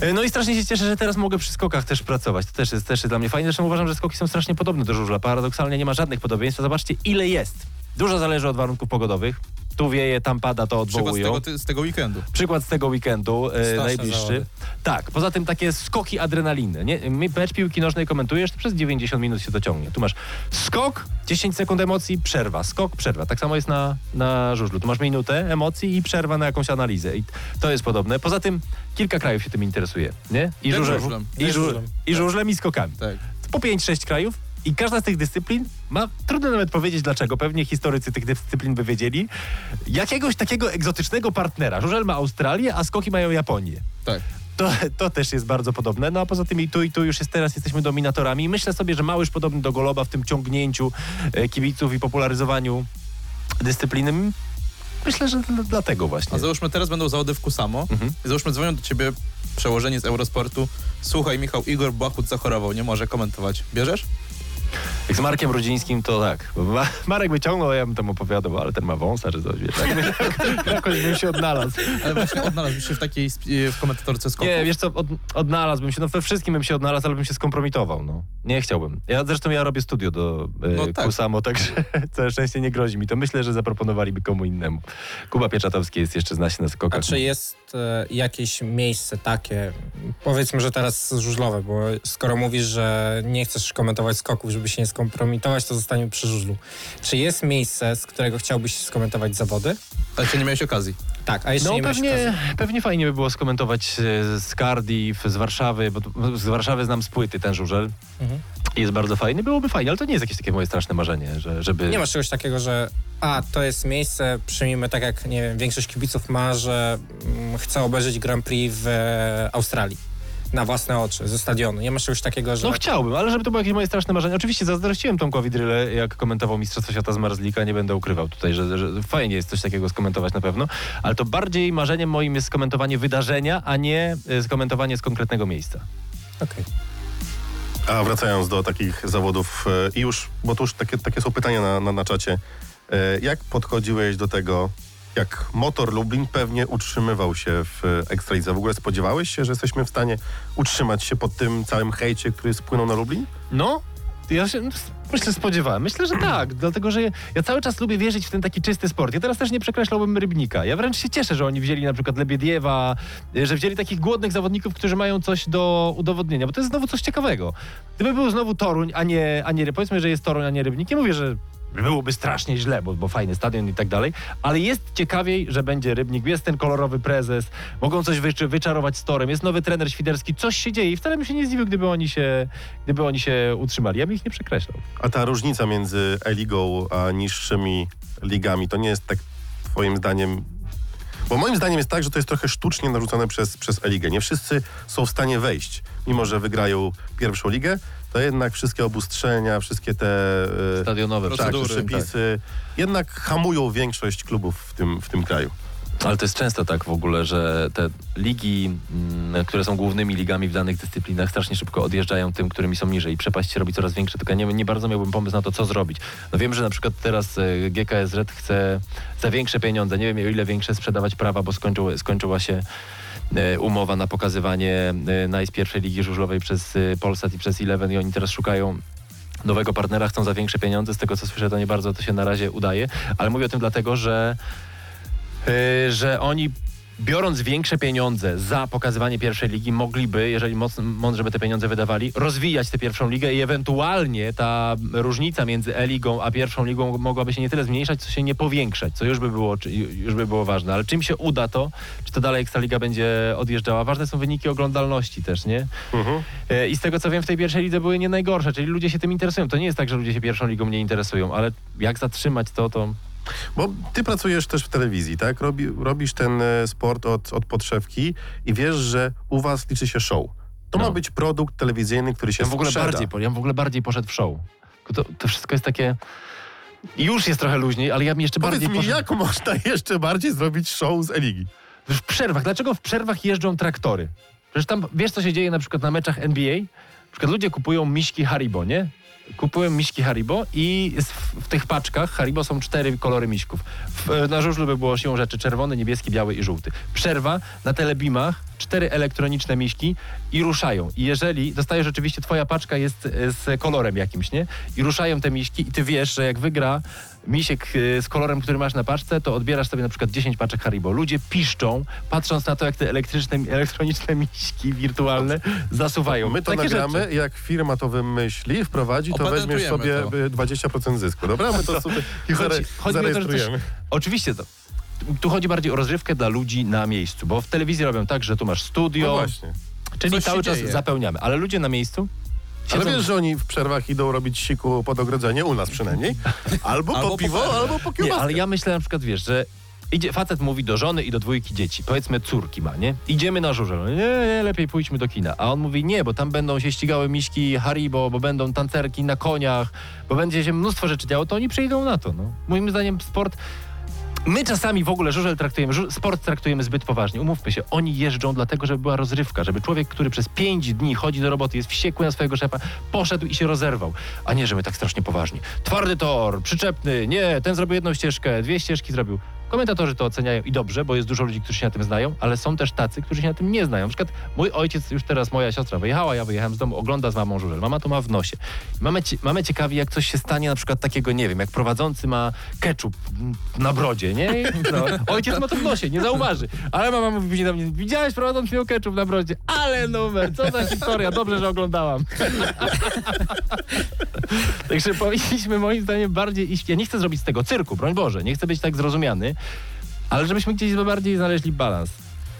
Speaker 4: E, No i strasznie się cieszę, że teraz mogę przy skokach też pracować. To też jest, też jest dla mnie fajne. Zresztą uważam, że skoki są strasznie podobne do żużla. Paradoksalnie nie ma żadnych podobieństw. Zobaczcie, ile jest. Dużo zależy od warunków pogodowych. Tu wieje, tam pada, to
Speaker 3: Przykład z
Speaker 4: odwołują.
Speaker 3: tego, z tego weekendu.
Speaker 4: Przykład z tego weekendu, e, najbliższy.
Speaker 5: zawody.
Speaker 4: Tak, poza tym takie skoki adrenaliny. Nie? Mecz piłki nożnej komentujesz, to przez 90 minut się to ciągnie. Tu masz skok, 10 sekund emocji, przerwa, skok, przerwa. Tak samo jest na, na żużlu. Tu masz minutę emocji i przerwa na jakąś analizę. I to jest podobne. Poza tym kilka krajów się tym interesuje. Nie? I, żużlem, i,
Speaker 5: żużlem.
Speaker 4: i żużlem i skokami.
Speaker 3: Tak.
Speaker 4: Po 5-6 krajów i każda z tych dyscyplin ma, trudno nawet powiedzieć dlaczego, pewnie historycy tych dyscyplin by wiedzieli, jakiegoś takiego egzotycznego partnera. Żużel ma Australię, a skoki mają Japonię.
Speaker 3: Tak.
Speaker 4: to, to też jest bardzo podobne. No a poza tym i tu i tu już jest teraz jesteśmy dominatorami. Myślę sobie, że Małysz podobny do Goloba w tym ciągnięciu e, kibiców i popularyzowaniu dyscypliny. Myślę, że dl- dlatego właśnie.
Speaker 3: A załóżmy, teraz będą zawody w Kusamo.
Speaker 4: Mhm.
Speaker 3: I załóżmy, dzwonią do ciebie przełożenie z Eurosportu. Słuchaj, Michał, Igor Błachut zachorował, nie może komentować. Bierzesz?
Speaker 4: Jak z Markiem Rudzińskim to tak. Ma- Marek wyciągnął, a ja bym tam opowiadał, ale ten ma wąsa czy coś, wiesz, tak? Jakoś bym się odnalazł.
Speaker 3: Ale właśnie odnalazł się w takiej sp- w komentatorce skoku.
Speaker 4: Nie, wiesz co, od, odnalazłbym się, no we wszystkim bym się odnalazł, ale bym się skompromitował, no. Nie chciałbym. Ja zresztą ja robię studio do e,
Speaker 3: No tak.
Speaker 4: Kusamo, także całe szczęście nie grozi mi to. Myślę, że zaproponowaliby komu innemu. Kuba Pieczatowski jest jeszcze, zna się na
Speaker 5: A
Speaker 4: skokach.
Speaker 5: czy jest e, jakieś miejsce takie, powiedzmy, że teraz żużlowe, bo skoro mówisz, że nie chcesz komentować skoków, żeby się nie skompromitować, to zostaniemy przy żużlu. Czy jest miejsce, z którego chciałbyś skomentować zawody?
Speaker 3: Ale jeszcze nie miałeś okazji.
Speaker 5: Tak, a jeszcze
Speaker 4: No
Speaker 5: nie miałeś
Speaker 4: pewnie,
Speaker 5: okazji.
Speaker 4: pewnie fajnie by było skomentować e, z Cardiff, z Warszawy, bo z Warszawy znam z płyty ten żużel.
Speaker 5: Mhm.
Speaker 4: Jest bardzo fajny, byłoby fajnie, ale to nie jest jakieś takie moje straszne marzenie, że, żeby...
Speaker 5: Nie masz czegoś takiego, że a, to jest miejsce, przyjmijmy tak jak, nie wiem, większość kibiców ma, że mm, chce obejrzeć Grand Prix w e, Australii na własne oczy, ze stadionu. Nie masz czegoś takiego, że...
Speaker 4: No chciałbym, ale żeby to było jakieś moje straszne marzenie. Oczywiście zazdrościłem Tomkowi Dryle, jak komentował Mistrzostwa Świata z Marzlika, nie będę ukrywał tutaj, że, że fajnie jest coś takiego skomentować na pewno, ale to bardziej marzeniem moim jest skomentowanie wydarzenia, a nie e, skomentowanie z konkretnego miejsca.
Speaker 5: Okej.
Speaker 2: A wracając do takich zawodów e, i już, bo tu już takie, takie są pytania na, na, na czacie. E, Jak podchodziłeś do tego, jak motor Lublin pewnie utrzymywał się w e, Ekstralidze? W ogóle spodziewałeś się, że jesteśmy w stanie utrzymać się pod tym całym hejcie, który spłynął na Lublin?
Speaker 4: No, ja się myślę, spodziewałem. Myślę, że tak, dlatego że ja cały czas lubię wierzyć w ten taki czysty sport. Ja teraz też nie przekreślałbym Rybnika. Ja wręcz się cieszę, że oni wzięli na przykład Lebiediewa, y, że wzięli takich głodnych zawodników, którzy mają coś do udowodnienia, bo to jest znowu coś ciekawego. Gdyby był znowu Toruń, a nie, a nie powiedzmy, że jest Toruń, a nie Rybnik, nie mówię, że byłoby strasznie źle, bo, bo fajny stadion i tak dalej, ale jest ciekawiej, że będzie Rybnik, jest ten kolorowy prezes, mogą coś wycz- wyczarować z torem, jest nowy trener świderski, coś się dzieje i wcale bym się nie zdziwił, gdyby oni się, gdyby oni się utrzymali. Ja bym ich nie przekreślał.
Speaker 2: A ta różnica między E-ligą a niższymi ligami, to nie jest tak twoim zdaniem... Bo moim zdaniem jest tak, że to jest trochę sztucznie narzucone przez, przez E-ligę. Nie wszyscy są w stanie wejść. Mimo, że wygrają pierwszą ligę, to jednak wszystkie obustrzenia, wszystkie te... e,
Speaker 4: Stadionowe
Speaker 2: tak,
Speaker 3: procedury,
Speaker 2: przepisy, jednak hamują większość klubów w tym, w tym kraju.
Speaker 4: Ale to jest często tak w ogóle, że te ligi, mm, które są głównymi ligami w danych dyscyplinach, strasznie szybko odjeżdżają tym, którymi są niżej. I przepaść się robi coraz większa, tylko ja nie, nie bardzo miałbym pomysł na to, co zrobić. No wiem, że na przykład teraz e, GKSZ chce za większe pieniądze, nie wiem o ile większe, sprzedawać prawa, bo skończył, skończyła się umowa na pokazywanie e, NICE pierwszej ligi żużlowej przez e, Polsat i przez Eleven i oni teraz szukają nowego partnera, chcą za większe pieniądze. Z tego co słyszę, to nie bardzo to się na razie udaje, ale mówię o tym dlatego, że że oni biorąc większe pieniądze za pokazywanie pierwszej ligi, mogliby, jeżeli mądrze by te pieniądze wydawali, rozwijać tę pierwszą ligę i ewentualnie ta różnica między E-ligą a pierwszą ligą mogłaby się nie tyle zmniejszać, co się nie powiększać, co już by było, już by było ważne. Ale czym się uda to, czy to dalej Ekstraliga będzie odjeżdżała? Ważne są wyniki oglądalności też, nie?
Speaker 2: Mhm.
Speaker 4: E, I z tego co wiem, w tej pierwszej lidze były nie najgorsze, czyli ludzie się tym interesują. To nie jest tak, że ludzie się pierwszą ligą nie interesują, ale jak zatrzymać to, to
Speaker 2: Bo ty pracujesz też w telewizji, tak? Robi, robisz ten e, sport od, od podszewki i wiesz, że u was liczy się show. To
Speaker 4: No.
Speaker 2: ma być produkt telewizyjny, który się
Speaker 4: Ja w ogóle
Speaker 2: sprzeda.
Speaker 4: bardziej, ja w ogóle bardziej poszedł w show. To, to wszystko jest takie. Już jest trochę luźniej, ale ja bym jeszcze
Speaker 2: Powiedz
Speaker 4: bardziej
Speaker 2: mi,
Speaker 4: poszedł.
Speaker 2: jak można jeszcze bardziej zrobić show z Eligi?
Speaker 4: W przerwach. Dlaczego w przerwach jeżdżą traktory? Przecież tam wiesz, co się dzieje na przykład na meczach NBA? Na przykład ludzie kupują miśki Haribo, nie? Kupują miśki Haribo i w, tych paczkach Haribo są cztery kolory miśków. Na żużlu by było siłą rzeczy czerwony, niebieski, biały i żółty. Przerwa na telebimach, cztery elektroniczne miśki i ruszają. I jeżeli dostajesz oczywiście twoja paczka jest e, z kolorem jakimś, nie? I ruszają te miśki i ty wiesz, że jak wygra misiek e, z kolorem, który masz na paczce, to odbierasz sobie na przykład 10 paczek Haribo. Ludzie piszczą, patrząc na to, jak te elektryczne, elektroniczne miśki wirtualne zasuwają.
Speaker 2: My to
Speaker 4: Takie
Speaker 2: nagramy,
Speaker 4: rzeczy.
Speaker 2: jak firma to wymyśli, wprowadzi, to weźmiesz sobie
Speaker 3: to.
Speaker 2: y, 20% zysku. Dobra, my to sobie
Speaker 4: I chodzi- chodzi mi o to,
Speaker 2: zarejestrujemy.
Speaker 4: Oczywiście to. Tu chodzi bardziej o rozrywkę dla ludzi na miejscu, bo w telewizji robią tak, że tu masz
Speaker 2: No
Speaker 4: studio,
Speaker 2: właśnie.
Speaker 4: czyli
Speaker 3: Coś
Speaker 4: cały czas
Speaker 3: dzieje.
Speaker 4: zapełniamy, ale ludzie na miejscu
Speaker 2: Ale
Speaker 4: siedzą-
Speaker 2: wiesz, że oni w przerwach idą robić siku pod ogrodzenie, u nas przynajmniej. Albo,
Speaker 3: Albo
Speaker 2: po
Speaker 3: po
Speaker 2: piwo,
Speaker 3: ferze.
Speaker 2: albo po
Speaker 4: Nie,
Speaker 2: kiełbaskę.
Speaker 4: ale ja myślę na przykład, wiesz, że Idzie, facet mówi do żony i do dwójki dzieci, powiedzmy córki ma, nie? Idziemy na żurzel. Nie, nie, lepiej pójdźmy do kina. A on mówi, nie, bo tam będą się ścigały miśki Haribo, bo będą tancerki na koniach, bo będzie się mnóstwo rzeczy działo, to oni przyjdą na to, no. Moim zdaniem sport... My czasami w ogóle żużel traktujemy, żu- sport traktujemy zbyt poważnie. Umówmy się, oni jeżdżą dlatego, żeby była rozrywka, żeby człowiek, który przez pięć dni chodzi do roboty, jest wściekły na swojego szefa, poszedł i się rozerwał. A nie, że my tak strasznie poważni. Twardy tor, przyczepny, nie, ten zrobił jedną ścieżkę, dwie ścieżki zrobił. Komentatorzy to oceniają i dobrze, bo jest dużo ludzi, którzy się na tym znają, ale są też tacy, którzy się na tym nie znają. Na przykład mój ojciec, już teraz moja siostra wyjechała, ja wyjechałem z domu, ogląda z mamą żużel. Mama to ma w nosie. Mamy, mamy ciekawi, jak coś się stanie, na przykład takiego, nie wiem, jak prowadzący ma ketchup na brodzie, nie? No, ojciec ma to w nosie, nie zauważy. Ale mama mówi później do mnie, widziałeś prowadzący miał ketchup na brodzie? Ale numer, co za historia, dobrze, że oglądałam. Także powinniśmy moim zdaniem bardziej iść. Ja nie chcę zrobić z tego cyrku, broń Boże, nie chcę być tak zrozumiany, ale żebyśmy gdzieś bardziej znaleźli balans.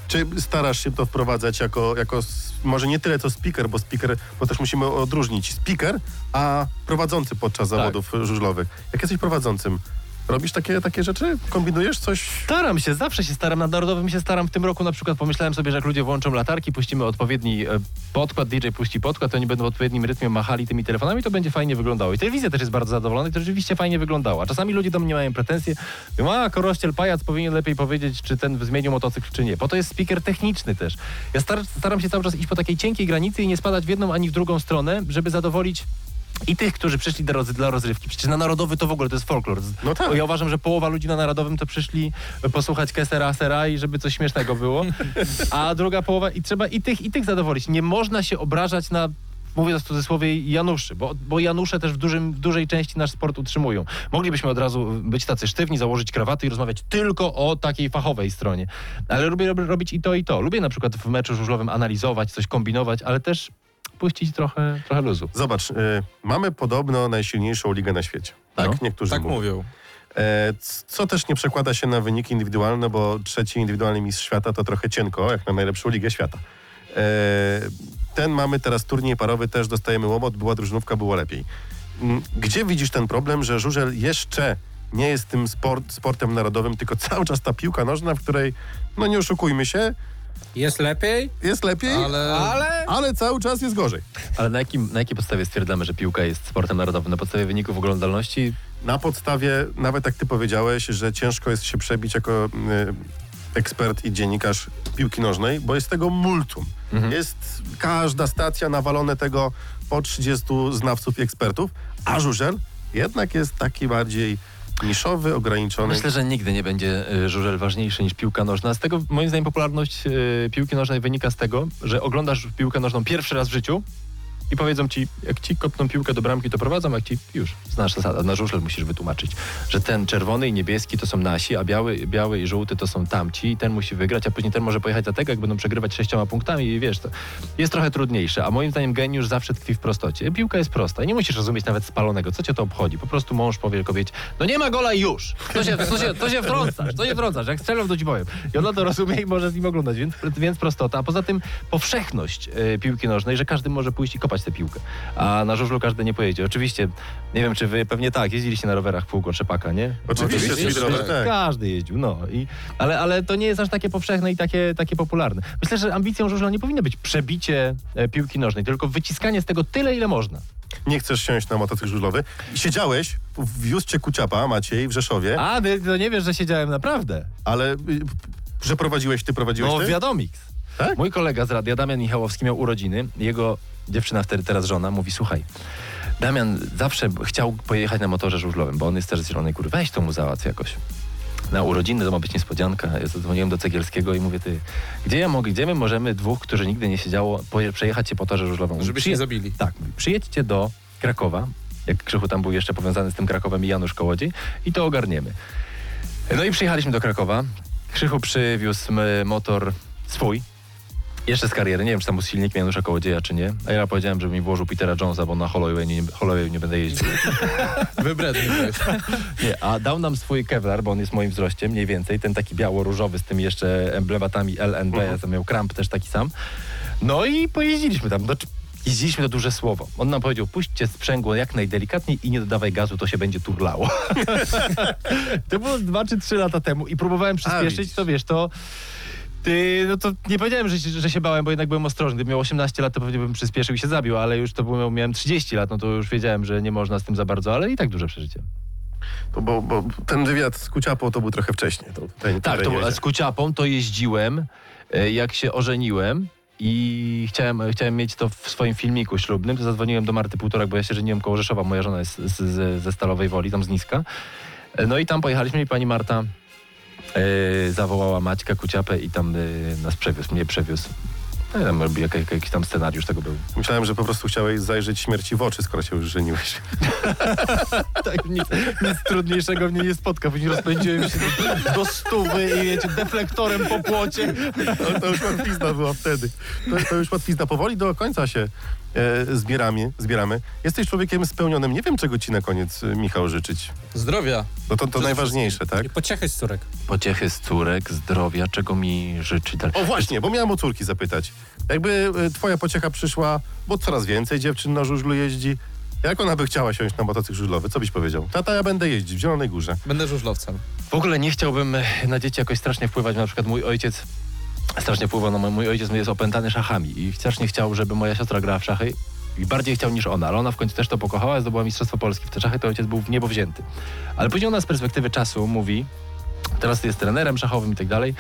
Speaker 2: Czy starasz się to wprowadzać jako, jako może nie tyle co speaker, bo speaker, bo też musimy odróżnić speaker, a prowadzący podczas
Speaker 4: Tak.
Speaker 2: zawodów żużlowych. Jak jesteś prowadzącym, robisz takie, takie rzeczy? Kombinujesz coś?
Speaker 4: Staram się, zawsze się staram. Na Narodowym się staram. W tym roku na przykład pomyślałem sobie, że jak ludzie włączą latarki, puścimy odpowiedni e, podkład, DJ puści podkład, to oni będą w odpowiednim rytmie machali tymi telefonami, to będzie fajnie wyglądało. I telewizja też jest bardzo zadowolona i to rzeczywiście fajnie wyglądało. A czasami ludzie do mnie mają pretensje, mówią, a korościel, pajac powinien lepiej powiedzieć, czy ten zmienił motocykl, czy nie. Po to jest speaker techniczny też. Ja star staram się cały czas iść po takiej cienkiej granicy i nie spadać w jedną ani w drugą stronę, żeby zadowolić i tych, którzy przyszli do roz dla rozrywki. Przecież na Narodowy to w ogóle to jest folklor.
Speaker 2: No tak.
Speaker 4: Ja uważam, że połowa ludzi na Narodowym to przyszli posłuchać Kessera Sera i żeby coś śmiesznego było, a druga połowa i trzeba i tych, i tych zadowolić. Nie można się obrażać na Mówię to w cudzysłowie Januszy, bo, bo Janusze też w, dużym, w dużej części nasz sport utrzymują. Moglibyśmy od razu być tacy sztywni, założyć krawaty i rozmawiać tylko o takiej fachowej stronie. Ale lubię rob- robić i to, i to. Lubię na przykład w meczu żużlowym analizować, coś kombinować, ale też puścić trochę, trochę luzu.
Speaker 2: Zobacz, y, mamy podobno najsilniejszą ligę na świecie. Tak?
Speaker 4: No,
Speaker 2: Niektórzy
Speaker 3: Tak
Speaker 2: mówią.
Speaker 3: mówią.
Speaker 2: E, co też nie przekłada się na wyniki indywidualne, bo trzeci indywidualny mistrz świata to trochę cienko, jak na najlepszą ligę świata. E, ten mamy teraz turniej parowy, też dostajemy łomot, była drużynówka, było lepiej. Mm, Gdzie widzisz ten problem, że żużel jeszcze nie jest tym sport, sportem narodowym, tylko cały czas ta piłka nożna, w której, no nie oszukujmy się,
Speaker 5: Jest lepiej,
Speaker 2: jest lepiej,
Speaker 3: Ale-
Speaker 5: ale...
Speaker 2: ale cały czas jest gorzej.
Speaker 4: Ale na, jakim, na jakiej podstawie stwierdzamy, że piłka jest sportem narodowym? Na podstawie wyników oglądalności?
Speaker 2: Na podstawie, nawet jak ty powiedziałeś, że ciężko jest się przebić jako y, ekspert i dziennikarz piłki nożnej, bo jest tego multum.
Speaker 4: Mhm.
Speaker 2: Jest każda stacja nawalone tego po 30 znawców i ekspertów, a żużel jednak jest taki bardziej niszowy, ograniczony.
Speaker 4: Myślę, że nigdy nie będzie y, żużel ważniejszy niż piłka nożna. Z tego, moim zdaniem, popularność y, piłki nożnej wynika z tego, że oglądasz piłkę nożną pierwszy raz w życiu i powiedzą ci, jak ci kopną piłkę do bramki, to prowadzą, jak ci już znasz zasadę. Na żużel musisz wytłumaczyć, że ten czerwony i niebieski to są nasi, a biały, biały i żółty to są tamci i ten musi wygrać, a później ten może pojechać za tego, jak będą przegrywać sześcioma punktami i wiesz, to jest trochę trudniejsze, a moim zdaniem geniusz zawsze tkwi w prostocie. Piłka jest prosta i nie musisz rozumieć nawet spalonego, co cię to obchodzi. Po prostu mąż powie kobiecie, no nie ma gola i już. To się, to się, to się wtrącasz, to się wtrącasz, jak strzelam to ci powiem. I ona to rozumie i może z nim oglądać, więc, więc prostota. A poza tym powszechność e, piłki nożnej, że każdy może pójść i kopać tę piłkę. A na żużlu każdy nie pojedzie. Oczywiście, nie wiem czy wy, pewnie tak, jeździliście na rowerach w kółko trzepaka, nie?
Speaker 2: Oczywiście,
Speaker 3: Oczywiście,
Speaker 2: speedrower, tak.
Speaker 4: Każdy jeździł, no. I, ale, ale to nie jest aż takie powszechne i takie, takie popularne. Myślę, że ambicją żużla nie powinno być przebicie e, piłki nożnej, tylko wyciskanie z tego tyle, ile można.
Speaker 2: Nie chcesz siąść na motocykl żużlowy. Siedziałeś, wiózł cię Kuciapa, Maciej, w Rzeszowie,
Speaker 4: A, ty to nie wiesz, że siedziałem naprawdę.
Speaker 2: ale y, że prowadziłeś ty, prowadziłeś
Speaker 4: No,
Speaker 2: ty?
Speaker 4: wiadomix.
Speaker 2: Tak?
Speaker 4: Mój kolega z radia, Damian Michałowski, miał urodziny. Jego dziewczyna wtedy, teraz żona, mówi, słuchaj, Damian zawsze chciał pojechać na motorze żużlowym, bo on jest też z Zielonej Góry. Weź to mu załatw jakoś. Na urodziny to ma być niespodzianka. Ja zadzwoniłem do Cegielskiego i mówię, ty, gdzie ja mogę, gdzie my możemy dwóch, którzy nigdy nie siedziało, poje- przejechać się po torze żużlowym?
Speaker 3: Żeby się nie zabili.
Speaker 4: Tak, mówi, przyjedźcie do Krakowa, jak Krzychu tam był jeszcze powiązany z tym Krakowem i Janusz Kołodziej i to ogarniemy. No i przyjechaliśmy do Krakowa. Krzychu przywiózł m, motor swój, jeszcze z kariery. Nie wiem, czy tam był silnik Janusza Kołodzieja, czy nie. A ja powiedziałem, żeby mi włożył Petera Jonesa, bo na Holloway nie, Holloway nie będę jeździł.
Speaker 3: Wybredny.
Speaker 4: Nie, a dał nam swój Kevlar, bo on jest moim wzroście, mniej więcej. Ten taki biało-różowy z tymi jeszcze emblematami LNB. Ja tam miał kramp też taki sam. No i pojeździliśmy tam. Do, Jeździliśmy to duże słowo. On nam powiedział, puśćcie sprzęgło jak najdelikatniej i nie dodawaj gazu, to się będzie turlało. to było dwa czy trzy lata temu i próbowałem przyspieszyć,
Speaker 2: widzisz.
Speaker 4: to wiesz, to... Ty, no to nie powiedziałem, że się, że się bałem, bo jednak byłem ostrożny. Gdybym miał 18 lat, to pewnie bym przyspieszył i się zabił, ale już to było, miałem 30 lat, no to już wiedziałem, że nie można z tym za bardzo, ale i tak duże przeżycie.
Speaker 2: To, bo, bo ten wywiad z Kuciapą to był trochę wcześniej. To, tutaj,
Speaker 4: Tak,
Speaker 2: tutaj
Speaker 4: to
Speaker 2: jedzie.
Speaker 4: z Kuciapą to jeździłem, e, jak się ożeniłem i chciałem, chciałem mieć to w swoim filmiku ślubnym, to zadzwoniłem do Marty Półtorak, bo ja się żeniłem koło Rzeszowa, moja żona jest z, z, ze Stalowej Woli, tam z Niska. E, No i tam pojechaliśmy i pani Marta e, zawołała Maćka Kuciapę i tam e, nas przewiózł, mnie przewiózł. No i tam robi jak, jak, jakiś tam scenariusz tego był.
Speaker 2: Myślałem, że po prostu chciałeś zajrzeć śmierci w oczy, skoro się już żeniłeś.
Speaker 4: Tak, nic, nic trudniejszego mnie nie spotka, później rozpędziłem się do, do stówy i wiecie, deflektorem po płocie.
Speaker 2: To, to już łatwizna była wtedy. To, to już łatwizna. Powoli do końca się e, zbieramy, zbieramy. Jesteś człowiekiem spełnionym. Nie wiem, czego ci na koniec, e, Michał, życzyć.
Speaker 3: Zdrowia.
Speaker 2: No to, to
Speaker 3: Przede
Speaker 2: najważniejsze, tak?
Speaker 5: I pociechy z córek.
Speaker 4: Pociechy z córek, zdrowia, czego mi życzy dalej.
Speaker 2: O właśnie, bo miałem o córki zapytać. Jakby e, twoja pociecha przyszła, bo coraz więcej dziewczyn na żużlu jeździ. Jak ona by chciała siąść na motocykl żużlowy? Co byś powiedział? Tata, ja będę jeździć w Zielonej Górze.
Speaker 3: Będę żużlowcem.
Speaker 4: W ogóle nie chciałbym e, na dzieci jakoś strasznie wpływać. Na przykład mój ojciec strasznie wpływa, no mój ojciec jest opętany szachami i strasznie chciał, żeby moja siostra grała w szachy i bardziej chciał niż ona, ale ona w końcu też to pokochała, zdobyła Mistrzostwo Polski w te szachy, to ojciec był w niebo wzięty. Ale później ona z perspektywy czasu mówi, teraz jest trenerem szachowym i tak dalej,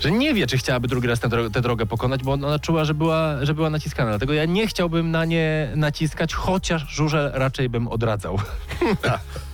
Speaker 4: że nie wie, czy chciałaby drugi raz tę, tę drogę pokonać, bo ona czuła, że była, że była naciskana. Dlatego ja nie chciałbym na nie naciskać, chociaż żużel raczej bym odradzał.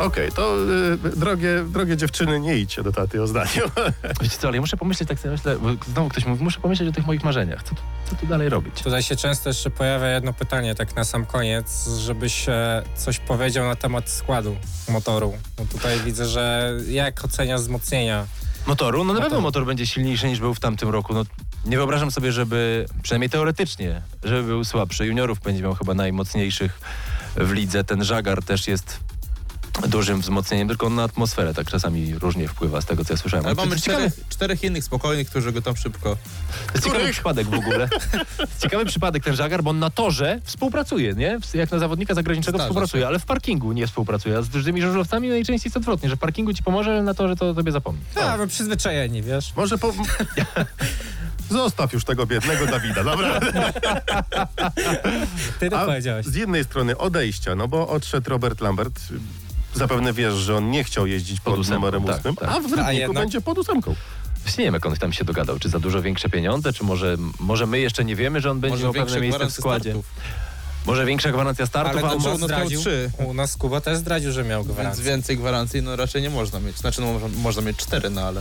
Speaker 2: Okej, to e, drogie, drogie dziewczyny, nie idźcie do taty o zdaniu.
Speaker 4: Wiecie co, ale ja muszę pomyśleć, tak sobie myślę, bo znowu ktoś mówi, muszę pomyśleć o tych moich marzeniach. Co, tu- co tu dalej robić?
Speaker 5: Tutaj się często jeszcze pojawia jedno pytanie, tak na sam koniec, żebyś e, coś powiedział na temat składu motoru. Bo tutaj widzę, że jak oceniasz wzmocnienia?
Speaker 4: Motoru? No na pewno motor będzie silniejszy niż był w tamtym roku. No, nie wyobrażam sobie, żeby, przynajmniej teoretycznie, żeby był słabszy. Juniorów będzie miał chyba najmocniejszych w lidze. Ten Żagar też jest dużym wzmocnieniem, tylko on na atmosferę tak czasami różnie wpływa z tego, co ja słyszałem.
Speaker 3: Ale mamy czterech, czterech innych spokojnych, którzy go tam szybko...
Speaker 4: to jest ciekawy przypadek w ogóle. Ciekawy przypadek ten Żagar, bo on na torze współpracuje, nie? Jak na zawodnika zagranicznego współpracuje,
Speaker 3: się.
Speaker 4: ale w parkingu nie współpracuje. A z dużymi żużlowcami najczęściej jest odwrotnie, że w parkingu ci pomoże, ale na torze to tobie zapomni.
Speaker 5: A, my przyzwyczajeni, wiesz?
Speaker 2: Może po... Zostaw już tego biednego Dawida, dobra?
Speaker 5: Ty to
Speaker 2: A
Speaker 5: powiedziałeś.
Speaker 2: z jednej strony odejścia, no bo odszedł Robert Lambert. Zapewne wiesz, że on nie chciał jeździć pod,
Speaker 4: Pod ósemką,
Speaker 2: numerem
Speaker 4: tak,
Speaker 2: ósmym,
Speaker 4: tak.
Speaker 2: a w Rybniku
Speaker 5: jednak?
Speaker 2: będzie pod ósemką.
Speaker 4: Właśnie nie wiem, jak on tam się dogadał. Czy za dużo większe pieniądze, czy może, może my jeszcze nie wiemy, że on będzie
Speaker 3: Może
Speaker 4: miał
Speaker 3: większe
Speaker 4: pewne miejsce w składzie.
Speaker 3: startów.
Speaker 4: Może większa gwarancja startów,
Speaker 5: Ale
Speaker 4: a
Speaker 5: to
Speaker 4: on
Speaker 5: zdradził,
Speaker 3: trzy.
Speaker 5: u nas Kuba też zdradził, że miał
Speaker 3: Więc
Speaker 5: gwarancję.
Speaker 3: więcej gwarancji no raczej nie można mieć. Znaczy no, można, można mieć cztery, no ale...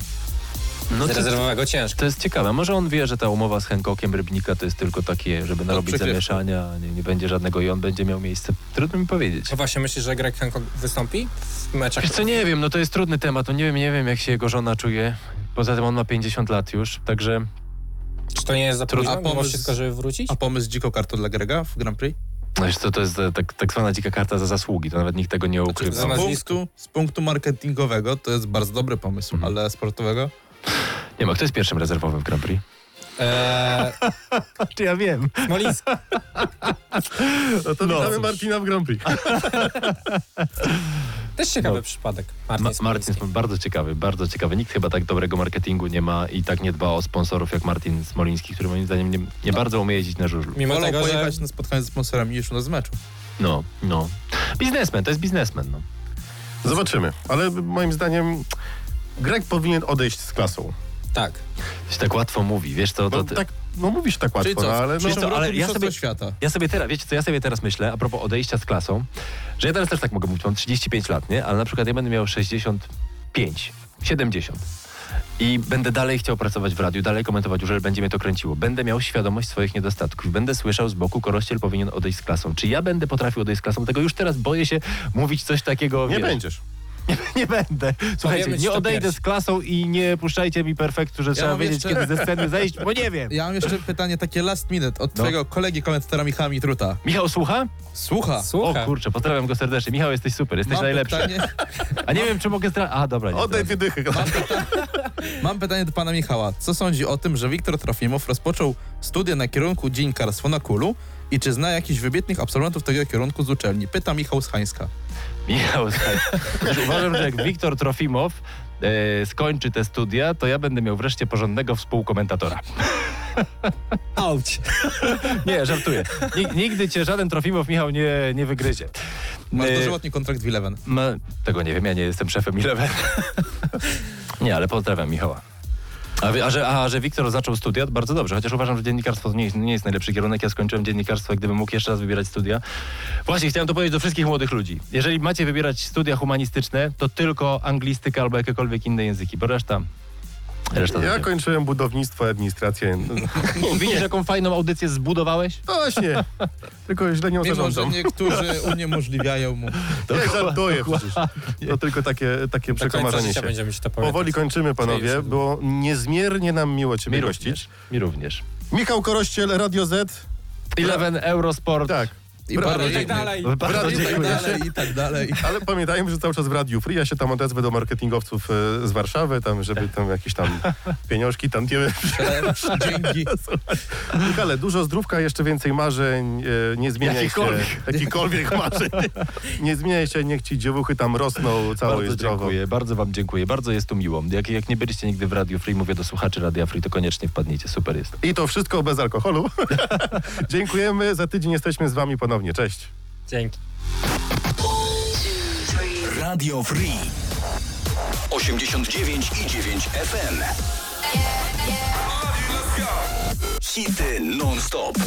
Speaker 4: no
Speaker 5: Z
Speaker 4: to,
Speaker 5: rezerwowego ciężko.
Speaker 4: to jest ciekawe. Może on wie, że ta umowa z Hancockiem Rybnika to jest tylko takie, żeby narobić
Speaker 3: przykrywką.
Speaker 4: zamieszania, nie, nie będzie żadnego i on będzie miał miejsce. Trudno mi powiedzieć.
Speaker 5: No właśnie, myślisz, że Greg Hancock wystąpi w meczach?
Speaker 4: Wiesz co, nie wiem, no to jest trudny temat, no nie wiem, nie wiem jak się jego żona czuje. Poza tym on ma 50 lat już, także
Speaker 5: Czy to nie jest za
Speaker 3: Trudno.
Speaker 5: późno,
Speaker 3: A pomysł-
Speaker 5: wszystko, żeby wrócić?
Speaker 3: A pomysł dziko karto dla Grega w Grand Prix?
Speaker 4: no wiesz co, to jest e, tak, tak zwana dzika karta za zasługi, to nawet nikt tego nie ukrywa.
Speaker 5: za
Speaker 3: Z punktu, z punktu marketingowego to jest bardzo dobry pomysł,
Speaker 4: Mhm.
Speaker 3: ale sportowego?
Speaker 4: Nie ma, kto jest pierwszym rezerwowym w Grand Prix?
Speaker 5: Eee,
Speaker 4: Czy ja wiem?
Speaker 5: Smoliński.
Speaker 2: No to
Speaker 4: No.
Speaker 2: witamy Martina w Grand Prix.
Speaker 5: Też ciekawy
Speaker 4: No.
Speaker 5: przypadek.
Speaker 4: Ma,
Speaker 5: Martin Smoliński.
Speaker 4: jest bardzo ciekawy, bardzo ciekawy. Nikt chyba tak dobrego marketingu nie ma i tak nie dba o sponsorów jak Martin Smoliński, który moim zdaniem nie, nie bardzo umie jeździć na żużlu.
Speaker 5: Mimo
Speaker 3: Wolał
Speaker 5: tego, że
Speaker 3: pojechać na spotkanie z sponsorami niż u nas z meczu.
Speaker 4: No, no. Biznesmen, to jest biznesmen, no.
Speaker 2: Zobaczymy. Ale moim zdaniem Greg powinien odejść z klasą.
Speaker 5: tak.
Speaker 4: To się tak łatwo mówi, wiesz co, to...
Speaker 2: No,
Speaker 4: ty-
Speaker 2: tak, no mówisz tak łatwo,
Speaker 3: Czyli co,
Speaker 2: no, ale no,
Speaker 4: co, ale ja sobie-
Speaker 3: świata.
Speaker 4: Ja sobie teraz, wiecie co, ja sobie teraz myślę, a propos odejścia z klasą, że ja teraz też tak mogę mówić, mam 35 lat, nie? Ale na przykład ja będę miał 65, 70 i będę dalej chciał pracować w radiu, dalej komentować, że będzie mnie to kręciło. Będę miał świadomość swoich niedostatków. Będę słyszał z boku, Korościel powinien odejść z klasą. Czy ja będę potrafił odejść z klasą? Tego już teraz boję się mówić coś takiego,
Speaker 2: nie
Speaker 4: wiesz.
Speaker 2: będziesz.
Speaker 4: Nie, nie będę. Słuchajcie, nie odejdę z klasą i nie puszczajcie mi perfektu, że trzeba
Speaker 3: mam
Speaker 4: wiedzieć,
Speaker 3: jeszcze-
Speaker 4: kiedy ze sceny zejść, bo nie wiem.
Speaker 3: Ja mam jeszcze pytanie takie last minute od
Speaker 4: No.
Speaker 3: twojego kolegi komentatora Michała Mitruta.
Speaker 4: Michał, słucha?
Speaker 3: Słucha.
Speaker 5: Słucha.
Speaker 4: O kurczę, pozdrawiam go serdecznie. Michał, jesteś super, jesteś
Speaker 3: Mam
Speaker 4: najlepszy.
Speaker 3: pytanie,
Speaker 4: A nie wiem, czy mogę zdra... A, dobra, nie
Speaker 2: Oddaj
Speaker 4: zdradzę.
Speaker 2: dychy.
Speaker 3: mam pytanie do pana Michała. Co sądzi o tym, że Wiktor Trofimow rozpoczął studia na kierunku dziennikarstwo na Kulu i czy zna jakichś wybitnych absolwentów tego kierunku z uczelni? Pyta Michał z Hańska.
Speaker 4: Michał. Wiesz, Uważam, że jak Wiktor Trofimow e, skończy te studia, to ja będę miał wreszcie porządnego współkomentatora.
Speaker 5: Auć.
Speaker 4: Nie, żartuję. Nig- Nigdy cię żaden Trofimow, Michał, nie, nie wygryzie.
Speaker 3: Masz
Speaker 4: E,
Speaker 3: dożywotni kontrakt w Eleven.
Speaker 4: Ma, tego nie wiem, ja nie jestem szefem Eleven. Nie, ale pozdrawiam Michała. A, a, że, a że Wiktor zaczął studia, bardzo dobrze, chociaż uważam, że dziennikarstwo to nie nie jest najlepszy kierunek. Ja skończyłem dziennikarstwo, gdybym mógł jeszcze raz wybierać studia. Właśnie, chciałem to powiedzieć do wszystkich młodych ludzi. Jeżeli macie wybierać studia humanistyczne, to tylko anglistyka albo jakiekolwiek inne języki, bo reszta... Reszta
Speaker 2: Ja kończyłem budownictwo, administrację.
Speaker 4: Widzisz, jaką fajną audycję zbudowałeś?
Speaker 2: No Właśnie. Tylko źle nią
Speaker 3: Mimo, że niektórzy uniemożliwiają mu.
Speaker 2: Nie, żartuję przecież. To tylko takie, takie przekomarzenie się.
Speaker 5: będziemy ci to pamiętać.
Speaker 2: Powoli kończymy, panowie. Było niezmiernie nam miło ciebie
Speaker 4: Mi
Speaker 2: gościć.
Speaker 4: również. Mi również.
Speaker 2: Michał Korościel, Radio Z.
Speaker 4: Eleven Eurosport.
Speaker 2: Tak.
Speaker 3: I
Speaker 2: Bra-
Speaker 3: parę
Speaker 5: I tak
Speaker 3: innych.
Speaker 5: dalej.
Speaker 4: Bardzo
Speaker 3: I tak
Speaker 4: dziękuję.
Speaker 3: dalej, i tak dalej.
Speaker 2: Ale pamiętajmy, że cały czas w Radiu Free. Ja się tam odezwę do marketingowców e, z Warszawy, tam, żeby tam jakieś tam pieniążki, tam nie
Speaker 3: Dzięki.
Speaker 2: Michale, dużo zdrówka, jeszcze więcej marzeń, e, nie zmieniaj się. Jakikolwiek marzeń. Nie zmieniaj się, niech ci dziewuchy tam rosną całe i
Speaker 4: Bardzo
Speaker 2: zdrowo.
Speaker 4: dziękuję, bardzo wam dziękuję, bardzo jest tu miło. Jak, jak nie byliście nigdy w Radio Free, mówię do słuchaczy Radia Free, to koniecznie wpadnijcie, super jest.
Speaker 2: I to wszystko bez alkoholu. Dziękujemy, za tydzień jesteśmy z wami ponownie. Cześć.
Speaker 5: Dzięki.
Speaker 1: Radio Free 89 i 9 FM. Hity non-stop.